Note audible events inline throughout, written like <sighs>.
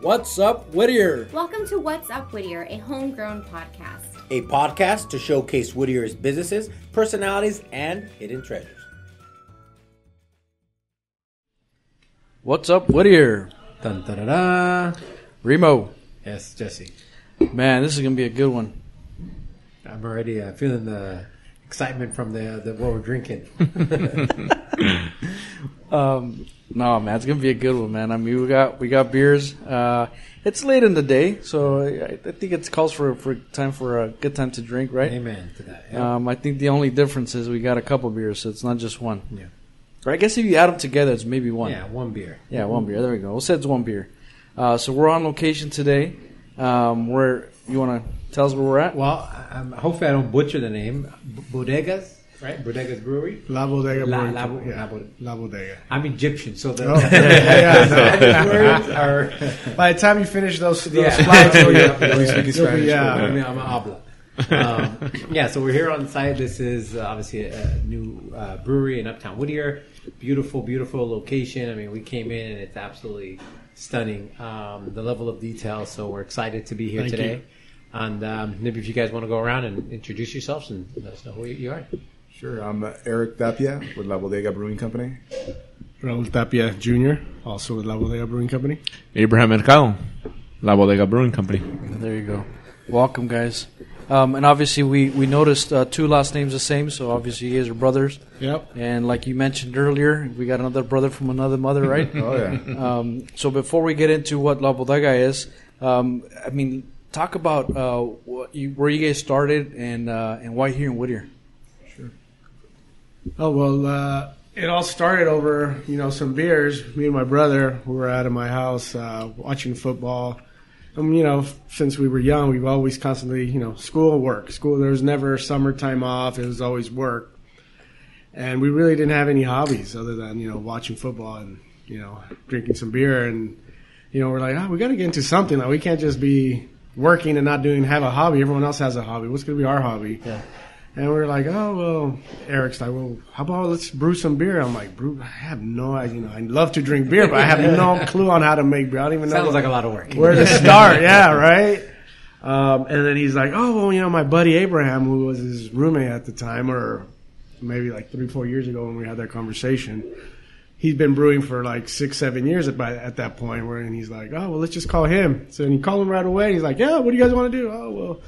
What's up, Whittier? Welcome to What's Up Whittier, a homegrown podcast. A podcast to showcase Whittier's businesses, personalities, and hidden treasures. What's up, Whittier? Dun, da, da, da. Remo. Yes, Jesse. Man, this is gonna be a good one. I'm already uh, feeling the excitement from the, the what we're drinking. <laughs> <laughs> Um, no, man, it's gonna be a good one, man. I mean, we got we got beers. Uh, it's late in the day, so I, I think it calls for for time for a good time to drink, right? Amen to that. Yeah. Um, I think the only difference is we got a couple beers, so it's not just one. Yeah. Or I guess if you add them together, it's maybe one. yeah, one beer. Yeah, one beer. There we go. We'll say it's one beer. Uh, so we're on location today. Um, where you want to tell us where we're at? Well, um, hopefully I don't butcher the name. B- Bodegas, right? Bodegas Brewery. La Bodega La- Brewing La- Company. La yeah. Bod- La Bodega. I'm Egyptian, so the Oh, yeah, yeah, no. words <laughs> are. <laughs> By the time you finish those, those Yeah. slides, <laughs> you'll, Yeah. be speaking Spanish. yeah, but- I mean, I'm an habla. um, yeah, so we're here on site. This is uh, obviously a, a new uh, brewery in Uptown Whittier. Beautiful, beautiful location. I mean, we came in and it's absolutely stunning. Um, the level of detail. So we're excited to be here Thank today. you. And um, maybe if you guys want to go around and introduce yourselves and let us know who you are. Sure, I'm uh, Eric Tapia with La Bodega Brewing Company. Raul Tapia Jr., also with La Bodega Brewing Company. Abraham Mercado, La Bodega Brewing Company. There you go. Welcome, guys. Um, and obviously, we we noticed uh, two last names the same, so obviously you guys are brothers. Yep. And like you mentioned earlier, we got another brother from another mother, right? <laughs> Oh yeah, um, so before we get into what La Bodega is, um, I mean, talk about uh, you, where you guys started and uh, and why here in Whittier. Sure. Oh well, uh, it all started over you know some beers. Me and my brother we were out of my house uh, watching football. And you know, since we were young, we've always constantly you know school work school. There was never summertime off. It was always work, and we really didn't have any hobbies other than you know watching football and you know drinking some beer. And you know we're like, oh, we got to get into something. Like we can't just be working and not doing have a hobby. Everyone else has a hobby. What's going to be our hobby? Yeah. And we were like, oh well. Eric's like, well, how about let's brew some beer? I'm like, brew? I have no idea. You know, I love to drink beer, but I have no <laughs> clue on how to make beer. I don't even know Sounds like a lot of work. where to <laughs> start. Yeah, right. Um, and then he's like, oh well, you know, my buddy Abraham, who was his roommate at the time, or maybe like three, four years ago when we had that conversation. He's been brewing for like six, seven years at, by, at that point. Where and he's like, oh well, let's just call him. So and he called him right away. He's like, yeah, what do you guys want to do? Oh well,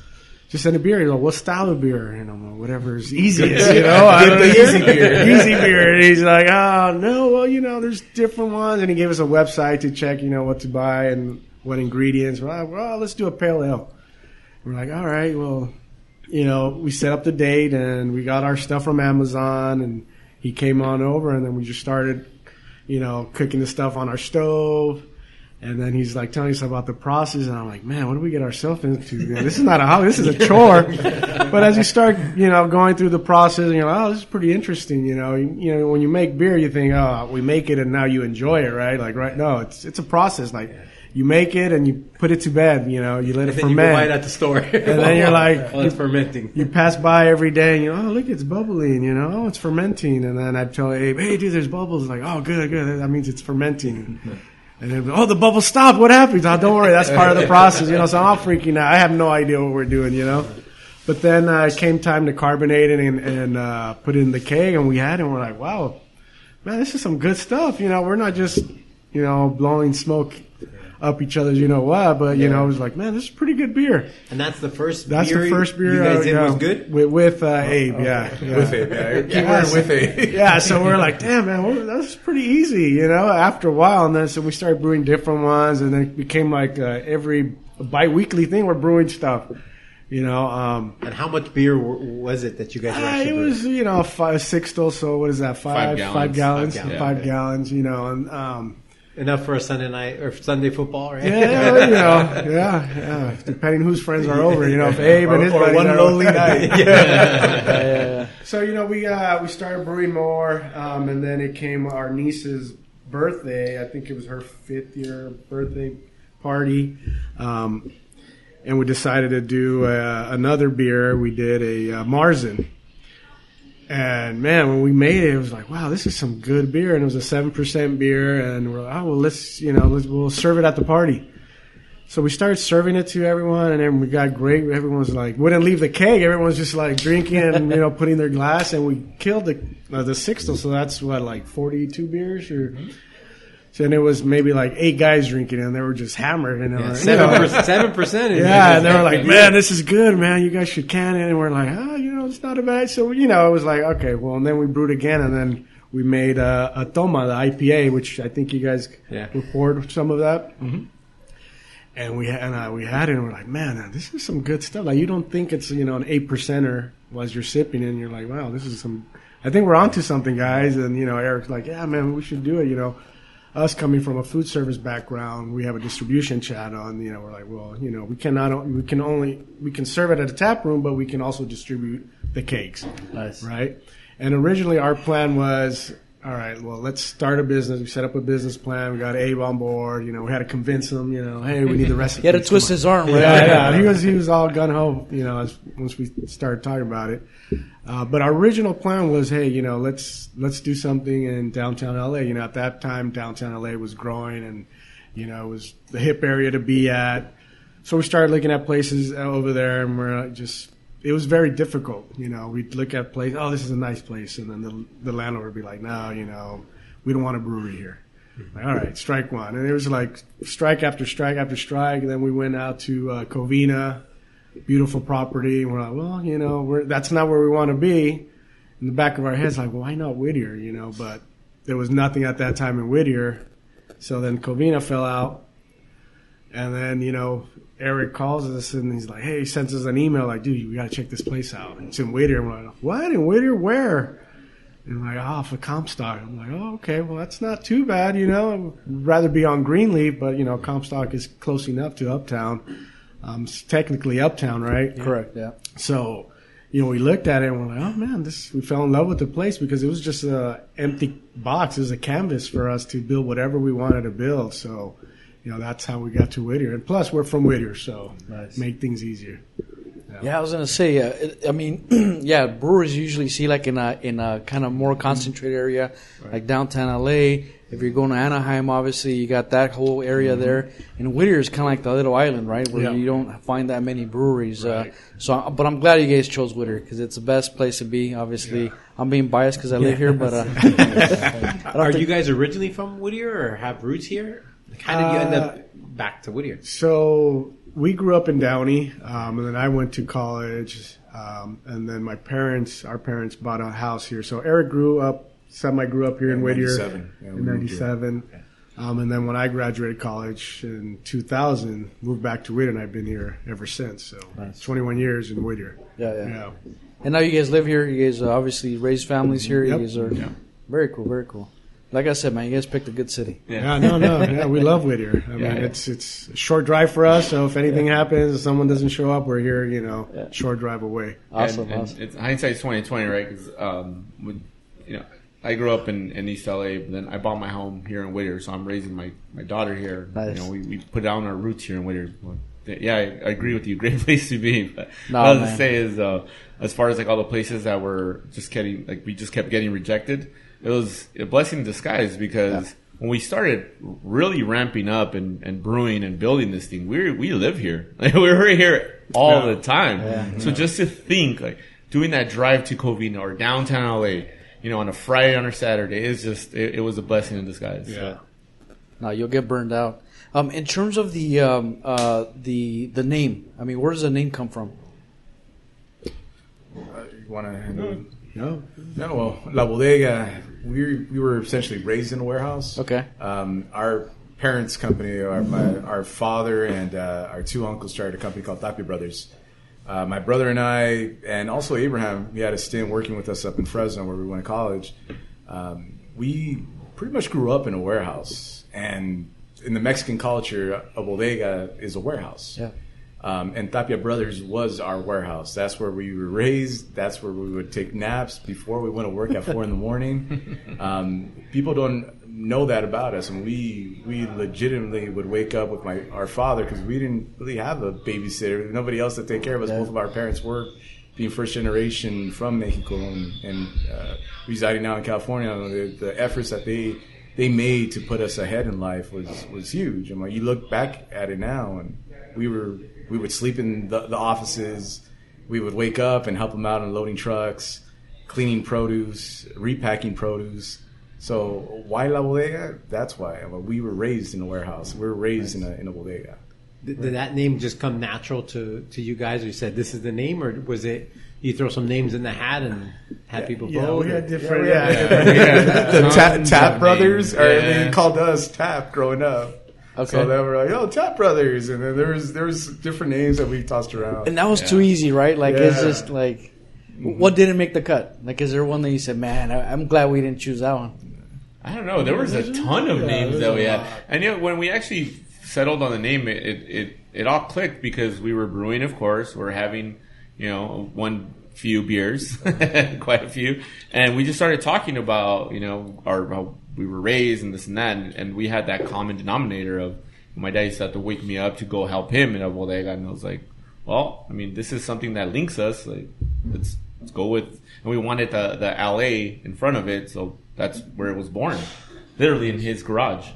just send a beer. He's like, what style of beer? And I'm like, whatever's easiest, you know. <laughs> I don't know. easy beer. <laughs> easy beer. And he's like, oh no, well you know, there's different ones. And he gave us a website to check, you know, what to buy and what ingredients. Well, well let's do a pale ale. We're like, all right, well, you know, we set up the date and we got our stuff from Amazon and he came on over and then we just started, you know, cooking the stuff on our stove. And then he's like telling us about the process, and I'm like, man, what do we get ourselves into? Man, this is not a hobby, this is a <laughs> chore. but as you start, you know, going through the process, and you're like, oh, this is pretty interesting. You know, you, you know, when you make beer, you think, oh, we make it and now you enjoy it, right? Like, right? No, it's it's a process. Like, you make it and you put it to bed. You know, you let it And then you ferment. right at the store. and then you're <laughs> like- oh, it's fermenting. you pass by every day and you oh look, it's bubbling, you know, oh it's fermenting, and then I'd tell Abe, hey dude, there's bubbles. Like, oh good, good, that means it's fermenting. And then, oh the bubbles stopped. What happened? Oh, don't worry, that's part of the <laughs> process, you know. So I'm all freaking out. I have no idea what we're doing, you know. But then uh, it came time to carbonate it and, and uh, put it in the keg, and we had it. and We're like, wow, man, this is some good stuff. You know, we're not just you know blowing smoke up each other's, you know what, but you know, it was like, man, this is pretty good beer. And that's the first That's beer the first beer you guys uh, did yeah, was good? with, with uh, <laughs> Abe. Yeah, yeah. with it. Yeah, keep Yeah, wearing with it. yeah, so we're like, damn man, we're, that's pretty easy, you know. After a while, and then so we started brewing different ones, and then it became like uh, every bi-weekly thing. We're brewing stuff, you know. Um, And how much beer w- was it that you guys were uh, actually it brewing? was you know five, six still. So what is that? Five, Five five gallons. gallons, Five five gallons. gallons, you know, and um, enough for a Sunday night or Sunday football, right? yeah, <laughs> you know, yeah, yeah. Depending whose friends are over, you know, if Abe and his or buddies one are lonely over. night. <laughs> So you know, we uh, we started brewing more, um, and then it came our niece's birthday. I think it was her fifth year birthday party, um, and we decided to do uh, another beer. We did a uh, Marzen, and man, when we made it, it was like, wow, this is some good beer, and it was a seven percent beer, and we're like, oh well, let's you know, let's, we'll serve it at the party. So we started serving it to everyone, and then we got great. Everyone was like, wouldn't leave the keg. Everyone was just like drinking and <laughs> you know putting their glass, and we killed the uh, the sixtel. So that's what like forty two beers or. So and it was maybe like eight guys drinking, and they were just hammered, and you Seven percent. Seven percent. yeah, and they were like, "Man, this is good, man. You guys should can it." And we're like, "Oh, you know, it's not a bad." So you know, it was like, okay, well, and then we brewed again, and then we made uh, a Toma, the IPA, which I think you guys Yeah. poured some of that. And we had, and uh, we had it, and we're like, "Man, uh, this is some good stuff." Like you don't think it's you know an eight percenter as you're sipping, it, and you're like, "Wow, this is some." I think we're onto something, guys. And you know, Eric's like, "Yeah, man, we should do it." You know us coming from a food service background, we have a distribution chat on. You know, we're like, well, you know, we cannot, we can only, we can serve it at a tap room, but we can also distribute the cakes, Nice. right? And originally, our plan was, all right, well, let's start a business. We set up a business plan. We got Abe on board. You know, we had to convince him. You know, hey, we need the recipe. <laughs> He had to twist his arm, right? Yeah, yeah. He was he was all gun ho. You know, as, once we started talking about it. Uh, but our original plan was, hey, you know, let's let's do something in downtown LA. You know, at that time, downtown LA was growing, and you know, it was the hip area to be at. So we started looking at places over there, and we're just. It was very difficult, you know. We'd look at place. Oh, this is a nice place, and then the the landlord would be like, "No, you know, we don't want a brewery here." Like, all right, strike one. And it was like strike after strike after strike. And then we went out to uh, Covina, beautiful property. And we're like, well, you know, we're, that's not where we want to be. In the back of our heads, like, why not Whittier? You know, but there was nothing at that time in Whittier. So then Covina fell out. And then, you know, Eric calls us and he's like, hey, he sends us an email like, dude, we got to check this place out. It's in Whittier. And we're like, what? In Whittier? Where? And I'm like, oh, for Comstock. I'm like, oh, okay, well, that's not too bad, you know. I'd rather be on Greenleaf, but, you know, Comstock is close enough to Uptown. Um, it's technically Uptown, right? Correct. Yeah. So, you know, we looked at it and we're like, oh man, this we fell in love with the place because it was just a empty box. It was a canvas for us to build whatever we wanted to build. So, you know, that's how we got to Whittier. And plus, we're from Whittier, so Nice. make things easier. Yeah, I was gonna say. Uh, it- I mean, <clears throat> yeah, brewers usually see like in a in a kind of more concentrated area, like downtown LA. If you're going to Anaheim, obviously you got that whole area there. And Whittier is kind of like the little island, right, where Yeah. you don't find that many breweries. Uh, so, but I'm glad you guys chose Whittier because it's the best place to be. Obviously, I'm being biased because I live here, but uh, <laughs> Are think- you guys originally from Whittier or have roots here? How did you end Uh, up back to Whittier? So we grew up in Downey, um, and then I went to college, um, and then my parents, our parents, bought a house here. So Eric grew up, semi grew up here in In Whittier 97. Yeah, in moved here. '97, um, and then when I graduated college in 2000, moved back to Whittier, and I've been here ever since. So 21 years in Whittier. yeah, yeah, Yeah. And now you guys live here. You guys uh, obviously raised families here. Yep. You guys are very cool, very cool. Like I said, man, you guys picked a good city. Yeah, no, no, <laughs> yeah, we love Whittier. I mean, Yeah. it's it's a short drive for us. So if anything happens, if someone doesn't show up, we're here. You know, Yeah. short drive away. Awesome, and, and. It's hindsight's twenty twenty, right? Because um, with, you know, I grew up in, in East LA, but then I bought my home here in Whittier, so I'm raising my, my daughter here. Nice. You know, we, we put down our roots here in Whittier. Yeah, I, I agree with you. <laughs> Great place to be. But No, what I was man. to say is, uh, as far as like all the places that were just getting like we just kept getting rejected, it was a blessing in disguise because. When we started really ramping up and, and brewing and building this thing, we we live here. <laughs> Like we were here all Yeah. the time. So just to think like doing that drive to Covina or downtown LA, you know, on a Friday on a Saturday is just it, it was a blessing in disguise. Yeah. No, you'll get burned out. Um, in terms of the um, uh, the the name, I mean, where does the name come from? You want to handle it? No, No, well, La Bodega, we, we were essentially raised in a warehouse. Okay. Um, our parents' company, our, my, our father and uh, our two uncles started a company called Tapia Brothers. Uh, my brother and I, and also Abraham, he had a stint working with us up in Fresno where we went to college. Um, we pretty much grew up in a warehouse. And in the Mexican culture, a bodega is a warehouse. Yeah. Um, and Tapia Brothers was our warehouse. That's where we were raised. That's where we would take naps before we went to work at four in the morning. <laughs> Um, people don't know that about us, and we we legitimately would wake up with my our father because we didn't really have a babysitter, nobody else to take care of us. Both of our parents worked, being first generation from Mexico and, and uh, residing now in California. The, the efforts that they they made to put us ahead in life was was huge. And when you look back at it now, and we were we would sleep in the, the offices, we would wake up and help them out on loading trucks, cleaning produce, repacking produce. So why la bodega? That's why. Well, we were raised in a warehouse. We were raised in a in a bodega. Did, did that name just come natural to, to you guys? Or you said this is the name, or was it you throw some names in the hat and had people Yeah, vote? we or- had different. Yeah, Yeah, <laughs> the tap, Tons tap brothers, names. or Yeah. they called us Tap growing up. Okay. So they were like, "Oh, Tap Brothers," and then there was there was different names that we tossed around. And that was too easy, right? Like it's just like, mm-hmm. what didn't make the cut? Like, is there one that you said, man, I, I'm glad we didn't choose that one? I don't know. There was a ton of Yeah, names there's that we had. lot. And you when we actually settled on the name, it, it, it, it all clicked because we were brewing, of course. We're having, you know, one few beers, <laughs> quite a few. And we just started talking about, you know, our, how we were raised and this and that. And, and we had that common denominator of my dad used to have to wake me up to go help him in a bodega. And I was like, well, I mean, this is something that links us. Like, let's, let's go with, and we wanted the, the LA in front of it. So that's where it was born. Literally in his garage,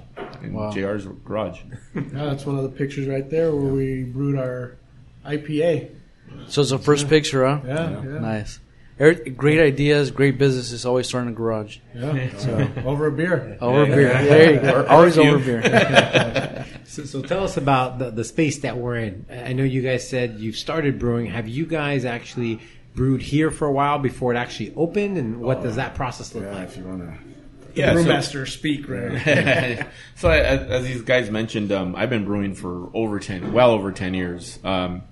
in Wow. JR's garage. Yeah, that's one of the pictures right there where we brewed our IPA. So it's the first picture, huh? Yeah, yeah, Nice. Every- Great ideas, great businesses always start in the garage. yeah. So <laughs> over a beer. Over Yeah. beer. There you go. Or- or Always a over beer. <laughs> So, so tell us about the, the space that we're in. I know you guys said you've started brewing. Have you guys actually brewed here for a while before it actually opened? And what does that process look yeah, like? if you want to. Yeah, so- Brewmaster speak, right? <laughs> so as, as these guys mentioned, um, I've been brewing for over ten, well over ten years. Um,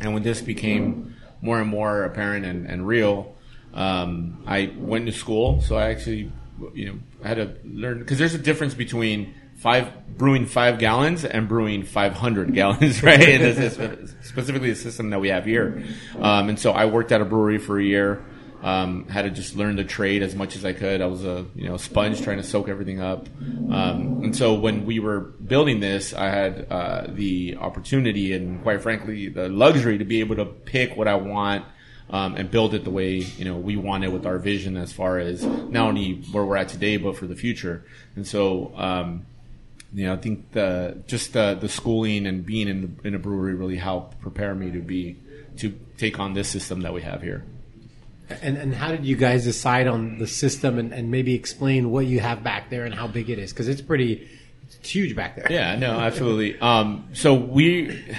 and when this became more and more apparent and, and real, um, I went to school. So I actually, you know, had to learn because there's a difference between five brewing five gallons and brewing 500 <laughs> gallons, right? and this is specifically the system that we have here. Um, and so I worked at a brewery for a year. Um, had to just learn the trade as much as I could. I was a you know sponge trying to soak everything up. Um, and so when we were building this, I had uh, the opportunity and quite frankly the luxury to be able to pick what I want um, and build it the way you know we want it with our vision as far as not only where we're at today but for the future. And so. Um, you know, I think the just the the schooling and being in the, in a brewery really helped prepare me to be to take on this system that we have here. And, and how did you guys decide on the system and, and maybe explain what you have back there and how big it is? Because it's pretty it's huge back there. Yeah, no, absolutely. Um, so we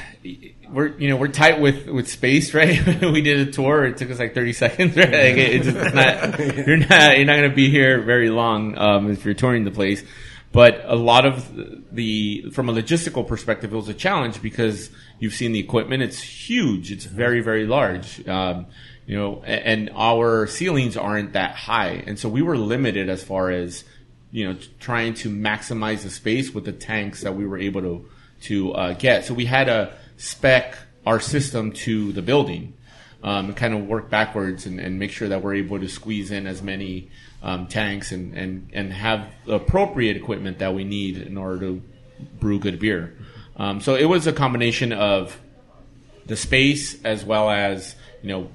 we're you know we're tight with with space, right? <laughs> we did a tour. It took us like thirty seconds, <laughs> right? Like it, it's not <laughs> you're not you're not going to be here very long um, if you're touring the place. But a lot of the from a logistical perspective, it was a challenge because you've seen the equipment. It's huge. It's very very large. Um, you know, and our ceilings aren't that high, and so we were limited as far as you know, trying to maximize the space with the tanks that we were able to to uh, get. So we had to spec our system to the building, um, and kind of work backwards and, and make sure that we're able to squeeze in as many um, tanks and, and and have the appropriate equipment that we need in order to brew good beer. Um, so it was a combination of the space as well as you know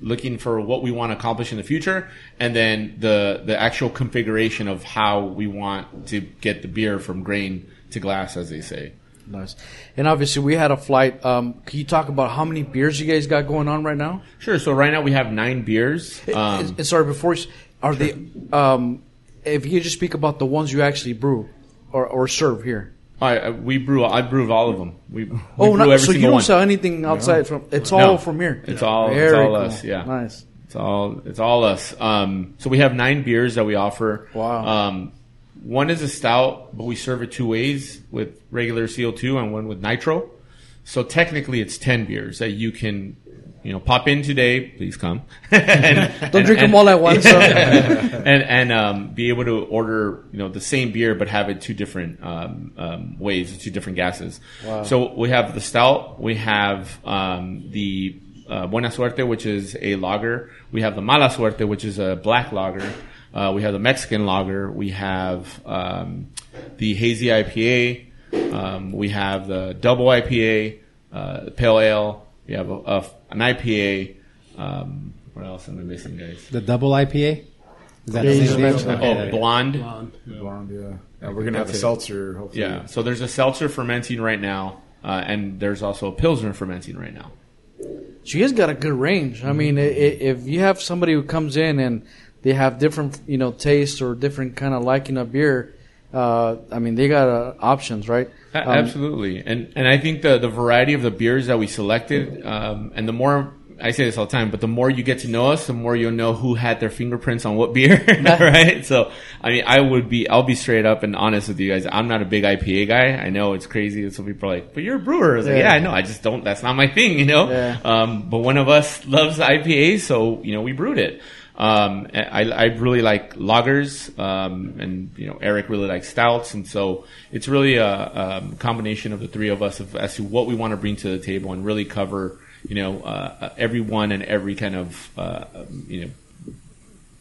looking for what we want to accomplish in the future and then the the actual configuration of how we want to get the beer from grain to glass as they say Nice. And obviously, we had a flight. Um, can you talk about how many beers you guys got going on right now? sure so right now we have nine beers um, and sorry, before are they? Um, if you could just speak about the ones you actually brew or, or serve here. I, I- we brew i brew all of them we, we oh, brew not, every so you single don't one. sell anything outside from? It's all No. from here. It's all- it's Very all cool. us, yeah. Nice. It's all it's all us. Um, so we have nine beers that we offer. Wow. Um, one is a stout, but we serve it two ways with regular CO2 and one with nitro. So technically, it's ten beers that you can, you know, pop in today. Please come. <laughs> and, Don't drink them all at once. <laughs> and and um, be able to order you know the same beer but have it two different um, um, ways, two different gases. So we have the stout, we have um, the uh, Buena Suerte, which is a lager. We have the Mala Suerte, which is a black lager. Uh, we have the Mexican lager. We have um, the hazy IPA. Um, we have the double IPA, uh, pale ale. We have a, a, an IPA. Um, what else am I missing, guys? The double IPA? Is that Yeah, the you same just thing? mentioned Oh, Okay. blonde. Blonde, yeah. And we're gonna have a That's it. seltzer. Hopefully. Yeah. So there's a seltzer fermenting right now, uh, and there's also a pilsner fermenting right now. So you guys got a good range. I mean, i- i- if you have somebody who comes in and they have different, you know, tastes or different kind of liking of beer, uh, I mean, they got uh, options, right? Um, Absolutely, and and I think the the variety of the beers that we selected, um, and the more I say this all the time, but the more you get to know us, the more you'll know who had their fingerprints on what beer, <laughs> right? So, I mean, I would be, I'll be straight up and honest with you guys. I'm not a big IPA guy. I know it's crazy that some people are like, "But you're a brewer." I was like, Yeah. "Yeah, I know. I just don't. That's not my thing, you know." Yeah. Um, but one of us loves IPA, so you know we brewed it. Um, I, I really like lagers, um, and you know Eric really likes stouts, and so it's really a, um combination of the three of us of, as to what we want to bring to the table and really cover you know uh, everyone and every kind of uh, um, you know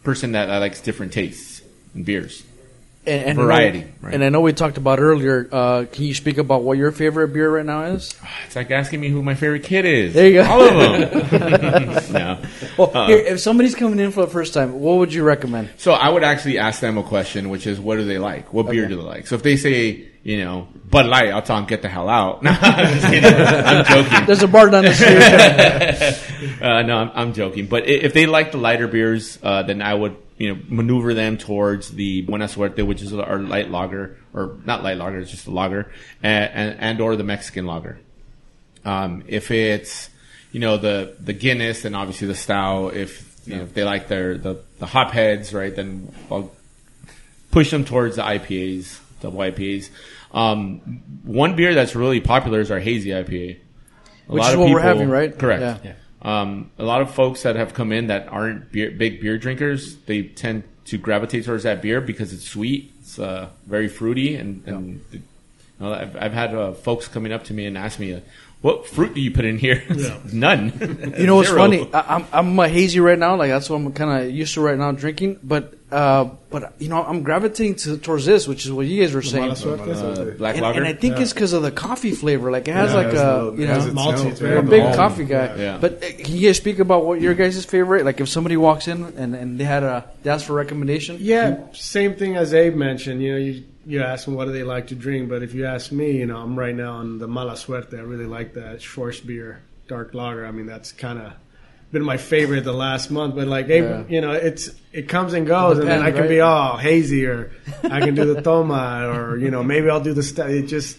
person that likes different tastes and beers. And, and variety, I know, right. And I know we talked about earlier. Uh, can you speak about what your favorite beer right now is? <sighs> It's like asking me who my favorite kid is. There you go. All of them. <laughs> no. Well, Uh, here, if somebody's coming in for the first time, what would you recommend? So I would actually ask them a question, which is, what do they like? What beer Okay. do they like? So if they say, you know, Bud Light, I'll tell them get the hell out. <laughs> No. I'm joking. There's a bar down the street. <laughs> Uh, no, I'm, I'm joking. But if they like the lighter beers, uh, then I would, you know, maneuver them towards the Buena Suerte, which is our light lager, or not light lager, it's just a lager, and, and, and or the Mexican lager. Um, if it's, you know, the, the Guinness, then obviously the stout. If, you know, if they like their, the, the hop heads, right, then I'll push them towards the IPAs, double IPAs. Um, one beer that's really popular is our hazy IPA. A Which is what we're having, right? Correct. Yeah. Yeah. Um, a lot of folks that have come in that aren't beer, big beer drinkers, they tend to gravitate towards that beer because it's sweet, it's uh, very fruity, and, and you know, I've, I've had uh, folks coming up to me and ask me, uh, "What fruit do you put in here?" <laughs> None. You know what's <laughs> funny? I, I'm I'm uh, hazy right now. Like that's what I'm kind of used to right now drinking. But uh, but you know I'm gravitating to, towards this, which is what you guys were saying. Uh, black And, lager. and I think it's because of the coffee flavor. Like it has Yeah, like it has a little- you know malty, it's right? very I'm a big malty. coffee guy. Yeah. But uh, can you guys speak about what your guys' favorite? Like if somebody walks in and, and they had a they asked for a recommendation. Yeah, same thing as Abe mentioned. You know, you you ask them what do they like to drink, but if you ask me, you know, I'm right now on the Mala Suerte. I really like that Schwarzbier, dark lager. I mean, that's kind of been my favorite the last month. But like, Abe, Yeah. you know, it's it comes and goes, and then I Depends, can be all hazy, or I can do the <laughs> toma, or you know, maybe I'll do the st- It just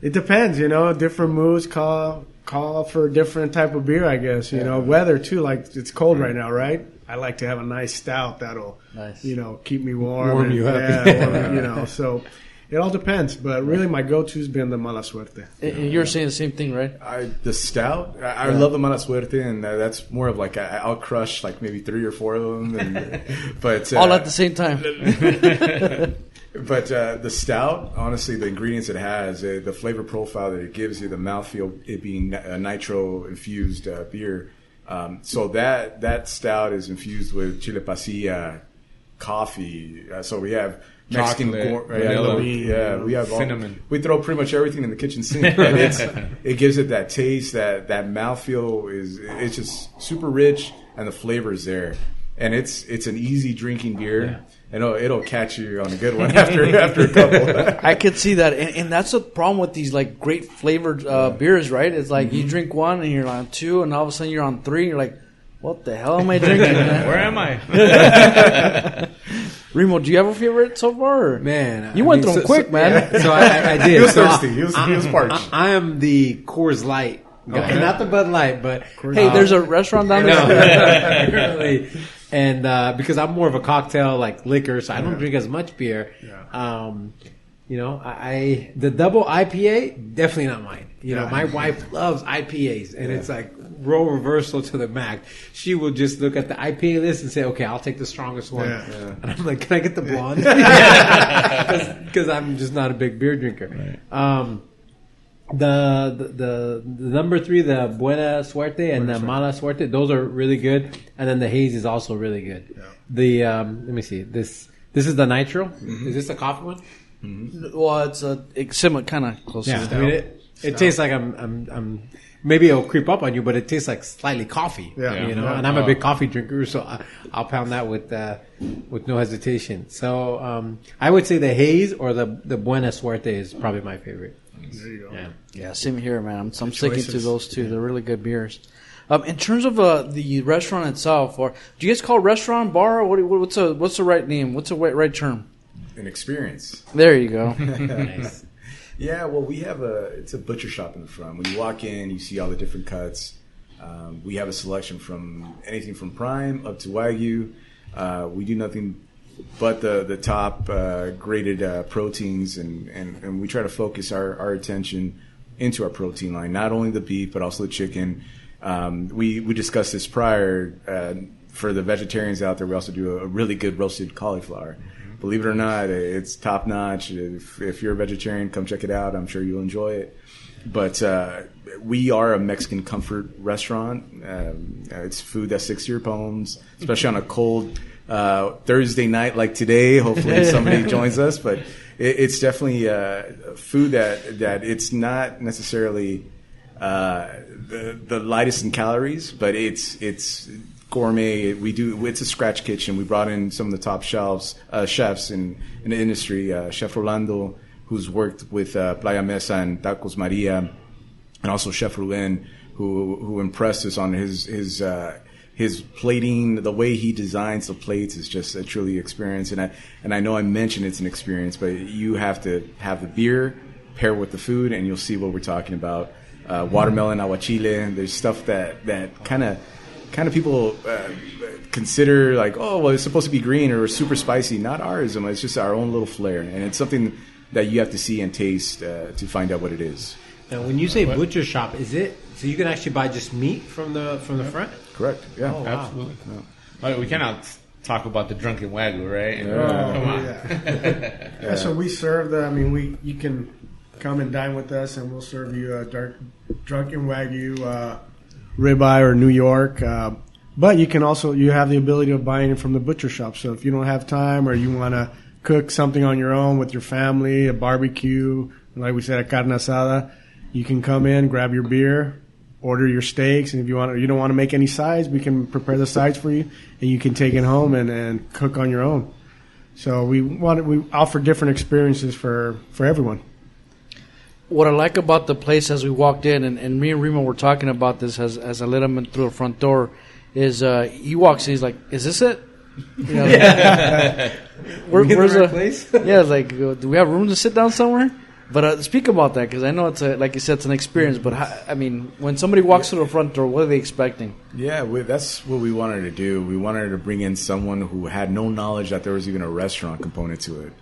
it depends, you know. Different moods call call for a different type of beer, I guess. You know, weather too. Like it's cold right now, right? I like to have a nice stout that'll, Nice. you know, keep me warm. Warm and- you up. Yeah, <laughs> warm, you know. So it all depends, but really, my go-to's been the mala suerte. And- and you're saying the same thing, right? I, the stout, I, I love the Mala Suerte, and uh, that's more of like I, I'll crush like maybe three or four of them. And, <laughs> but uh, All at the same time. <laughs> But uh, the stout, honestly, the ingredients it has, uh, the flavor profile that it gives you, the mouthfeel, it being a nitro infused uh, beer. Um, so that that stout is infused with chile pasilla, coffee. Uh, so we have Mexican Chocolate, corn, vanilla, yeah, we have all- cinnamon. we throw pretty much everything in the kitchen sink, <laughs> and it's it gives it that taste, that that mouthfeel is it's just super rich, and the flavor is there, and it's it's an easy drinking beer, and it'll, it'll catch you on a good one <laughs> after after a couple. <laughs> I could see that, and, and that's the problem with these like great flavored uh, beers, right? It's like Mm-hmm. you drink one and you're on two, and all of a sudden you're on three, and you're like, "What the hell am I drinking?" <laughs> Where am I? <laughs> Remo, do you have a favorite so far? Man, you I went mean, through so- quick, so- man. So I, I, I <laughs> did. he was So I- thirsty. He was he was parched. I, I am the Coors Light guy, Okay. not the Bud Light, but Hey, uh, there's a restaurant down there. really. And uh, because I'm more of a cocktail like liquor, so I don't drink as much beer. Yeah. Um, you know, I, I the double IPA definitely not mine. You know, my wife loves IPAs, and it's like role reversal to the max. She will just look at the IPA list and say, "Okay, I'll take the strongest one." Yeah. Yeah. And I'm like, "Can I get the blonde?" <laughs> Because I'm just not a big beer drinker. Um, the, the the the number three, the Buena Suerte and the Mala Suerte, those are really good, and then the haze is also really good. The um, let me see this. This is the nitro. Is this a coffee one? well, it's a it's similar, kind of close. Yeah, to I mean, it, It tastes like I'm, I'm, I'm. Maybe it'll creep up on you, but it tastes like slightly coffee. Yeah. you know. Yeah. And I'm a big coffee drinker, so I, I'll pound that with uh, with no hesitation. So um, I would say the haze or the the Buena Suerte is probably my favorite. There you go. Yeah. Yeah, same here, man. I'm, I'm sticking to those two. They're really good beers. Um, in terms of uh, the restaurant itself, or do you guys call it restaurant bar? Or what, what's a what's the right name? What's the right, right term? An experience. There you go. <laughs> Nice. Yeah, well, we have a it's a butcher shop in the front. When you walk in, you see all the different cuts. Um, we have a selection from anything from prime up to wagyu. Uh, we do nothing but the the top uh, graded uh, proteins, and, and and we try to focus our our attention into our protein line, not only the beef but also the chicken. Um, we we discussed this prior. Uh, for the vegetarians out there, we also do a, a really good roasted cauliflower. Believe it or not, it's top notch. If, if you're a vegetarian, come check it out. I'm sure you'll enjoy it. But uh, we are a Mexican comfort restaurant. Um, it's food that sticks to your bones, especially on a cold uh, Thursday night like today. Hopefully, <laughs> somebody joins us. But it, it's definitely uh, food that that it's not necessarily uh, the the lightest in calories, but it's it's gourmet. We do it's a scratch kitchen. We brought in some of the top shelves uh, chefs in in the industry. Uh, Chef Rolando, who's worked with uh, Playa Mesa and Tacos Maria, and also Chef Ruben, who who impressed us on his his. Uh, his plating, the way he designs the plates is just a truly experience. And I and I know I mentioned it's an experience, but you have to have the beer pair with the food, and you'll see what we're talking about. Uh, watermelon aguachile. There's stuff that that kind of kind of people uh, consider like, oh, well, it's supposed to be green or super spicy. Not ours. It's just our own little flair, and it's something that you have to see and taste uh, to find out what it is. Now, when you say butcher shop, is it so you can actually buy just meat from the from the front? Correct. Yeah. Oh, wow. Absolutely. We cannot talk about the drunken wagyu, right? Oh, Come on. yeah. <laughs> yeah. So we serve the. I mean, we you can come and dine with us, and we'll serve you a dark drunken wagyu uh, ribeye or New York. Uh, but you can also you have the ability of buying it from the butcher shop. So if you don't have time or you want to cook something on your own with your family, a barbecue, like we said, a carne asada, you can come in, grab your beer, order your steaks, and if you want, you don't want to make any sides, we can prepare the sides for you, and you can take it home and, and cook on your own. So we want we offer different experiences for for everyone. What I like about the place as we walked in, and, and me and Remo were talking about this as, as I let him in through the front door, is uh, he walks in, he's like, "Is this it?" You know, <laughs> where, We in the where's right the place? <laughs> yeah? it's Like, uh, do we have room to sit down somewhere? But uh, speak about that because I know it's a, like you said, it's an experience. But how, I mean, when somebody walks through the front door, what are they expecting? Yeah, we, that's what we wanted to do. We wanted to bring in someone who had no knowledge that there was even a restaurant component to it.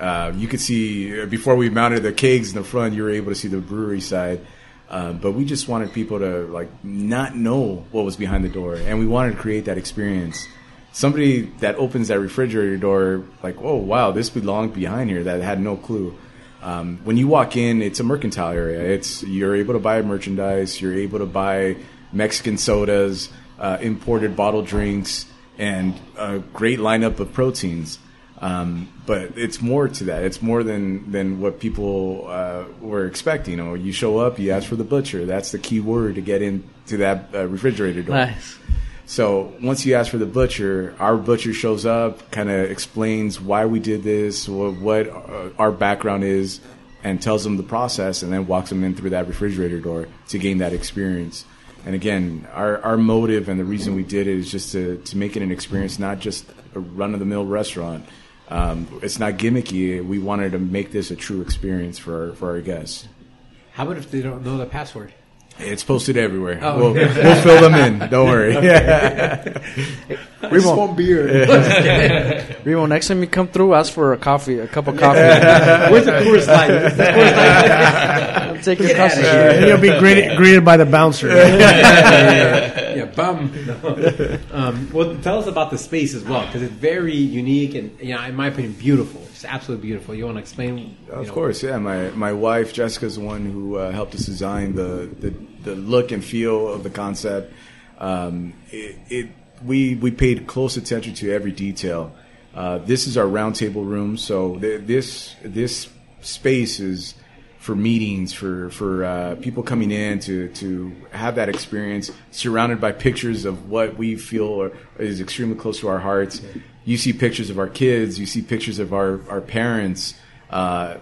Uh, you could see uh, before we mounted the kegs in the front, you were able to see the brewery side. Uh, but we just wanted people to like not know what was behind the door, and we wanted to create that experience. Somebody that opens that refrigerator door, like, oh wow, this belonged behind here. That had no clue. Um, when you walk in, it's a mercantile area. It's you're able to buy merchandise. You're able to buy Mexican sodas, uh, imported bottled drinks, and a great lineup of proteins. Um, but it's more to that. It's more than than what people uh, were expecting. You know, you show up, you ask for the butcher. That's the key word to get into that uh, refrigerator door. Nice. So once you ask for the butcher, our butcher shows up, kind of explains why we did this, what, what uh, our background is, and tells them the process, and then walks them in through that refrigerator door to gain that experience. And again, our, our motive and the reason we did it is just to, to make it an experience, not just a run of the mill restaurant. Um, it's not gimmicky. We wanted to make this a true experience for our, for our guests. How about if they don't know the password? It's posted everywhere. Oh, we'll, okay. we'll fill them in. Don't worry. <laughs> Yeah. <laughs> Remo, beer. <laughs> Remo, next time you come through, ask for a coffee, a cup of coffee. Where's the Coors Light? Is the Coors Light? Take your coffee. and you'll be greeted, greeted by the bouncer. Yeah, bum. <laughs> No. Um, well, tell us about the space as well, because it's very unique and, you know, in my opinion, beautiful. It's absolutely beautiful. You want to explain? Of know, course, yeah. My my wife Jessica's the one who uh, helped us design the, the the look and feel of the concept. Um, it, it we we paid close attention to every detail. Uh, this is our roundtable room, so th- this this space is for meetings, for for uh, people coming in to to have that experience, surrounded by pictures of what we feel are, is extremely close to our hearts. You see pictures of our kids, you see pictures of our our parents. Uh,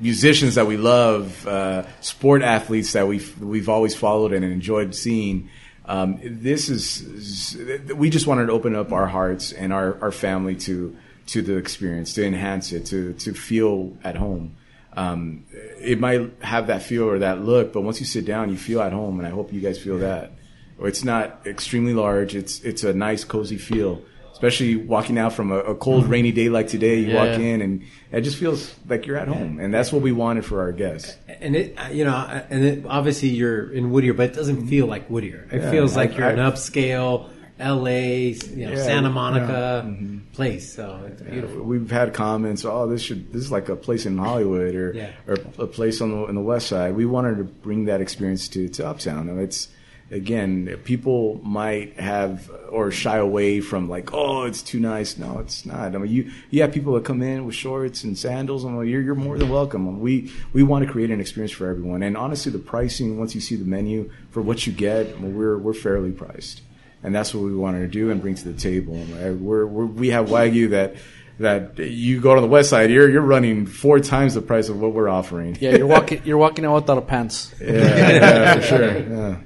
musicians that we love, uh, sport athletes that we've we've always followed and enjoyed seeing. Um, this is we just wanted to open up our hearts and our, our family to to the experience, to enhance it, to to feel at home. Um, it might have that feel or that look, but once you sit down, you feel at home, and I hope you guys feel that. It's not extremely large. It's it's a nice, cozy feel especially walking out from a, a, cold, mm-hmm. rainy day like today. You yeah. walk in and it just feels like you're at home, and that's what we wanted for our guests. And it, uh, you know, uh, and it, obviously you're in Whittier, but it doesn't feel like Whittier. It yeah, feels like I, you're I, an upscale. L.A., you know, yeah, Santa Monica yeah. mm-hmm. place, so it's beautiful. Yeah, we've had comments. Oh, this should this is like a place in Hollywood or or a place on the on the West Side. We wanted to bring that experience to to Uptown. It's again, people might have or shy away from like, oh, it's too nice. No, it's not. I mean, you you have people that come in with shorts and sandals, and you're you're more than welcome. We we want to create an experience for everyone. And honestly, the pricing once you see the menu for what you get, we're we're fairly priced, and that's what we wanted to do and bring to the table. We're, we're we have wagyu that that you go to the west side, you're you're running four times the price of what we're offering. Yeah, you're walking you're walking out without a pants. <laughs> yeah, yeah, for sure. Yeah.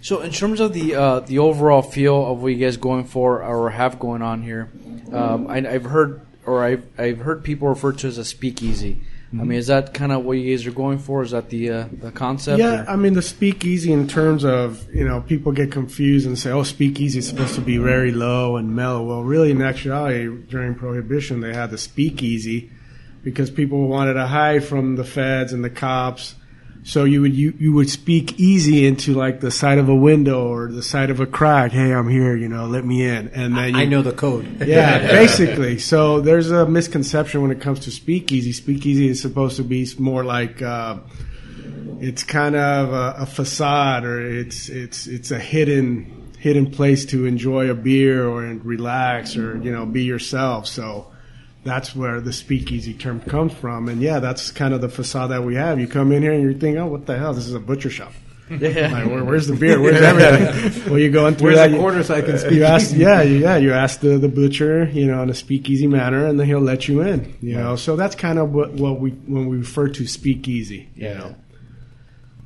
So, in terms of the uh, the overall feel of what you guys going for or have going on here, um, I, have heard or I've I've heard people refer to as a speakeasy. Mm-hmm. I mean, is that kind of what you guys are going for? Is that the uh, the concept? Yeah, or? I mean, the speakeasy in terms of you know people get confused and say, oh, speakeasy is supposed to be very low and mellow. Well, really, in actuality, during Prohibition, they had the speakeasy because people wanted to hide from the feds and the cops so you would you, you would speak easy into like the side of a window or the side of a crack. Hey, I'm here. You know, let me in. And then you, I know the code. <laughs> yeah, basically. So there's a misconception when it comes to speakeasy. Speakeasy is supposed to be more like uh, it's kind of a, a facade or it's it's it's a hidden hidden place to enjoy a beer or relax or you know be yourself. So that's where the speakeasy term comes from. And yeah, that's kind of the facade that we have. You come in here and you're thinking, oh, what the hell? This is a butcher shop. <laughs> Yeah. Like, where, where's the beer? Where's <laughs> everything? well, you go through where's that. the corner so I can speak? You ask, yeah, yeah. You ask the, the butcher, you know, in a speakeasy manner, and then he'll let you in. You know, so that's kind of what, what we when we refer to speakeasy. You yeah. know.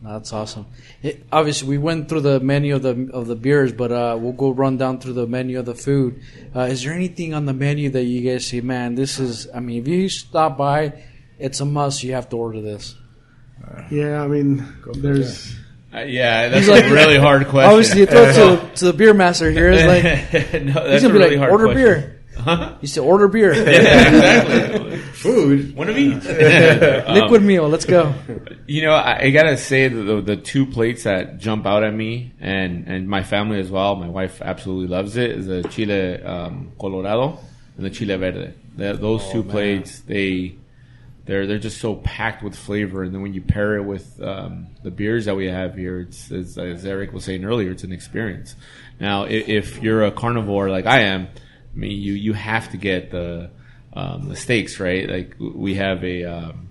That's awesome. It, obviously, we went through the menu of the of the beers, but uh, we'll go run down through the menu of the food. Uh, is there anything on the menu that you guys say, man, this is? I mean, if you stop by, it's a must. You have to order this. Yeah, I mean, there's. Uh, yeah, that's like, a really hard question. <laughs> Obviously, you throw it to, to the beer master here. Is like <laughs> no, that's he's gonna be really like, order question. beer. Huh? You said order beer. <laughs> yeah, exactly. Food. One of each. Liquid um, meal. Let's go. You know, I, I gotta say the, the, the two plates that jump out at me, and and my family as well. My wife absolutely loves it. Is the chile um, colorado and the chile verde. The, those oh, two man. plates, they they're they're just so packed with flavor. And then when you pair it with um, the beers that we have here, it's as, as Eric was saying earlier, it's an experience. Now, if, if you're a carnivore like I am I mean, you you have to get the um, the steaks right. Like we have a um,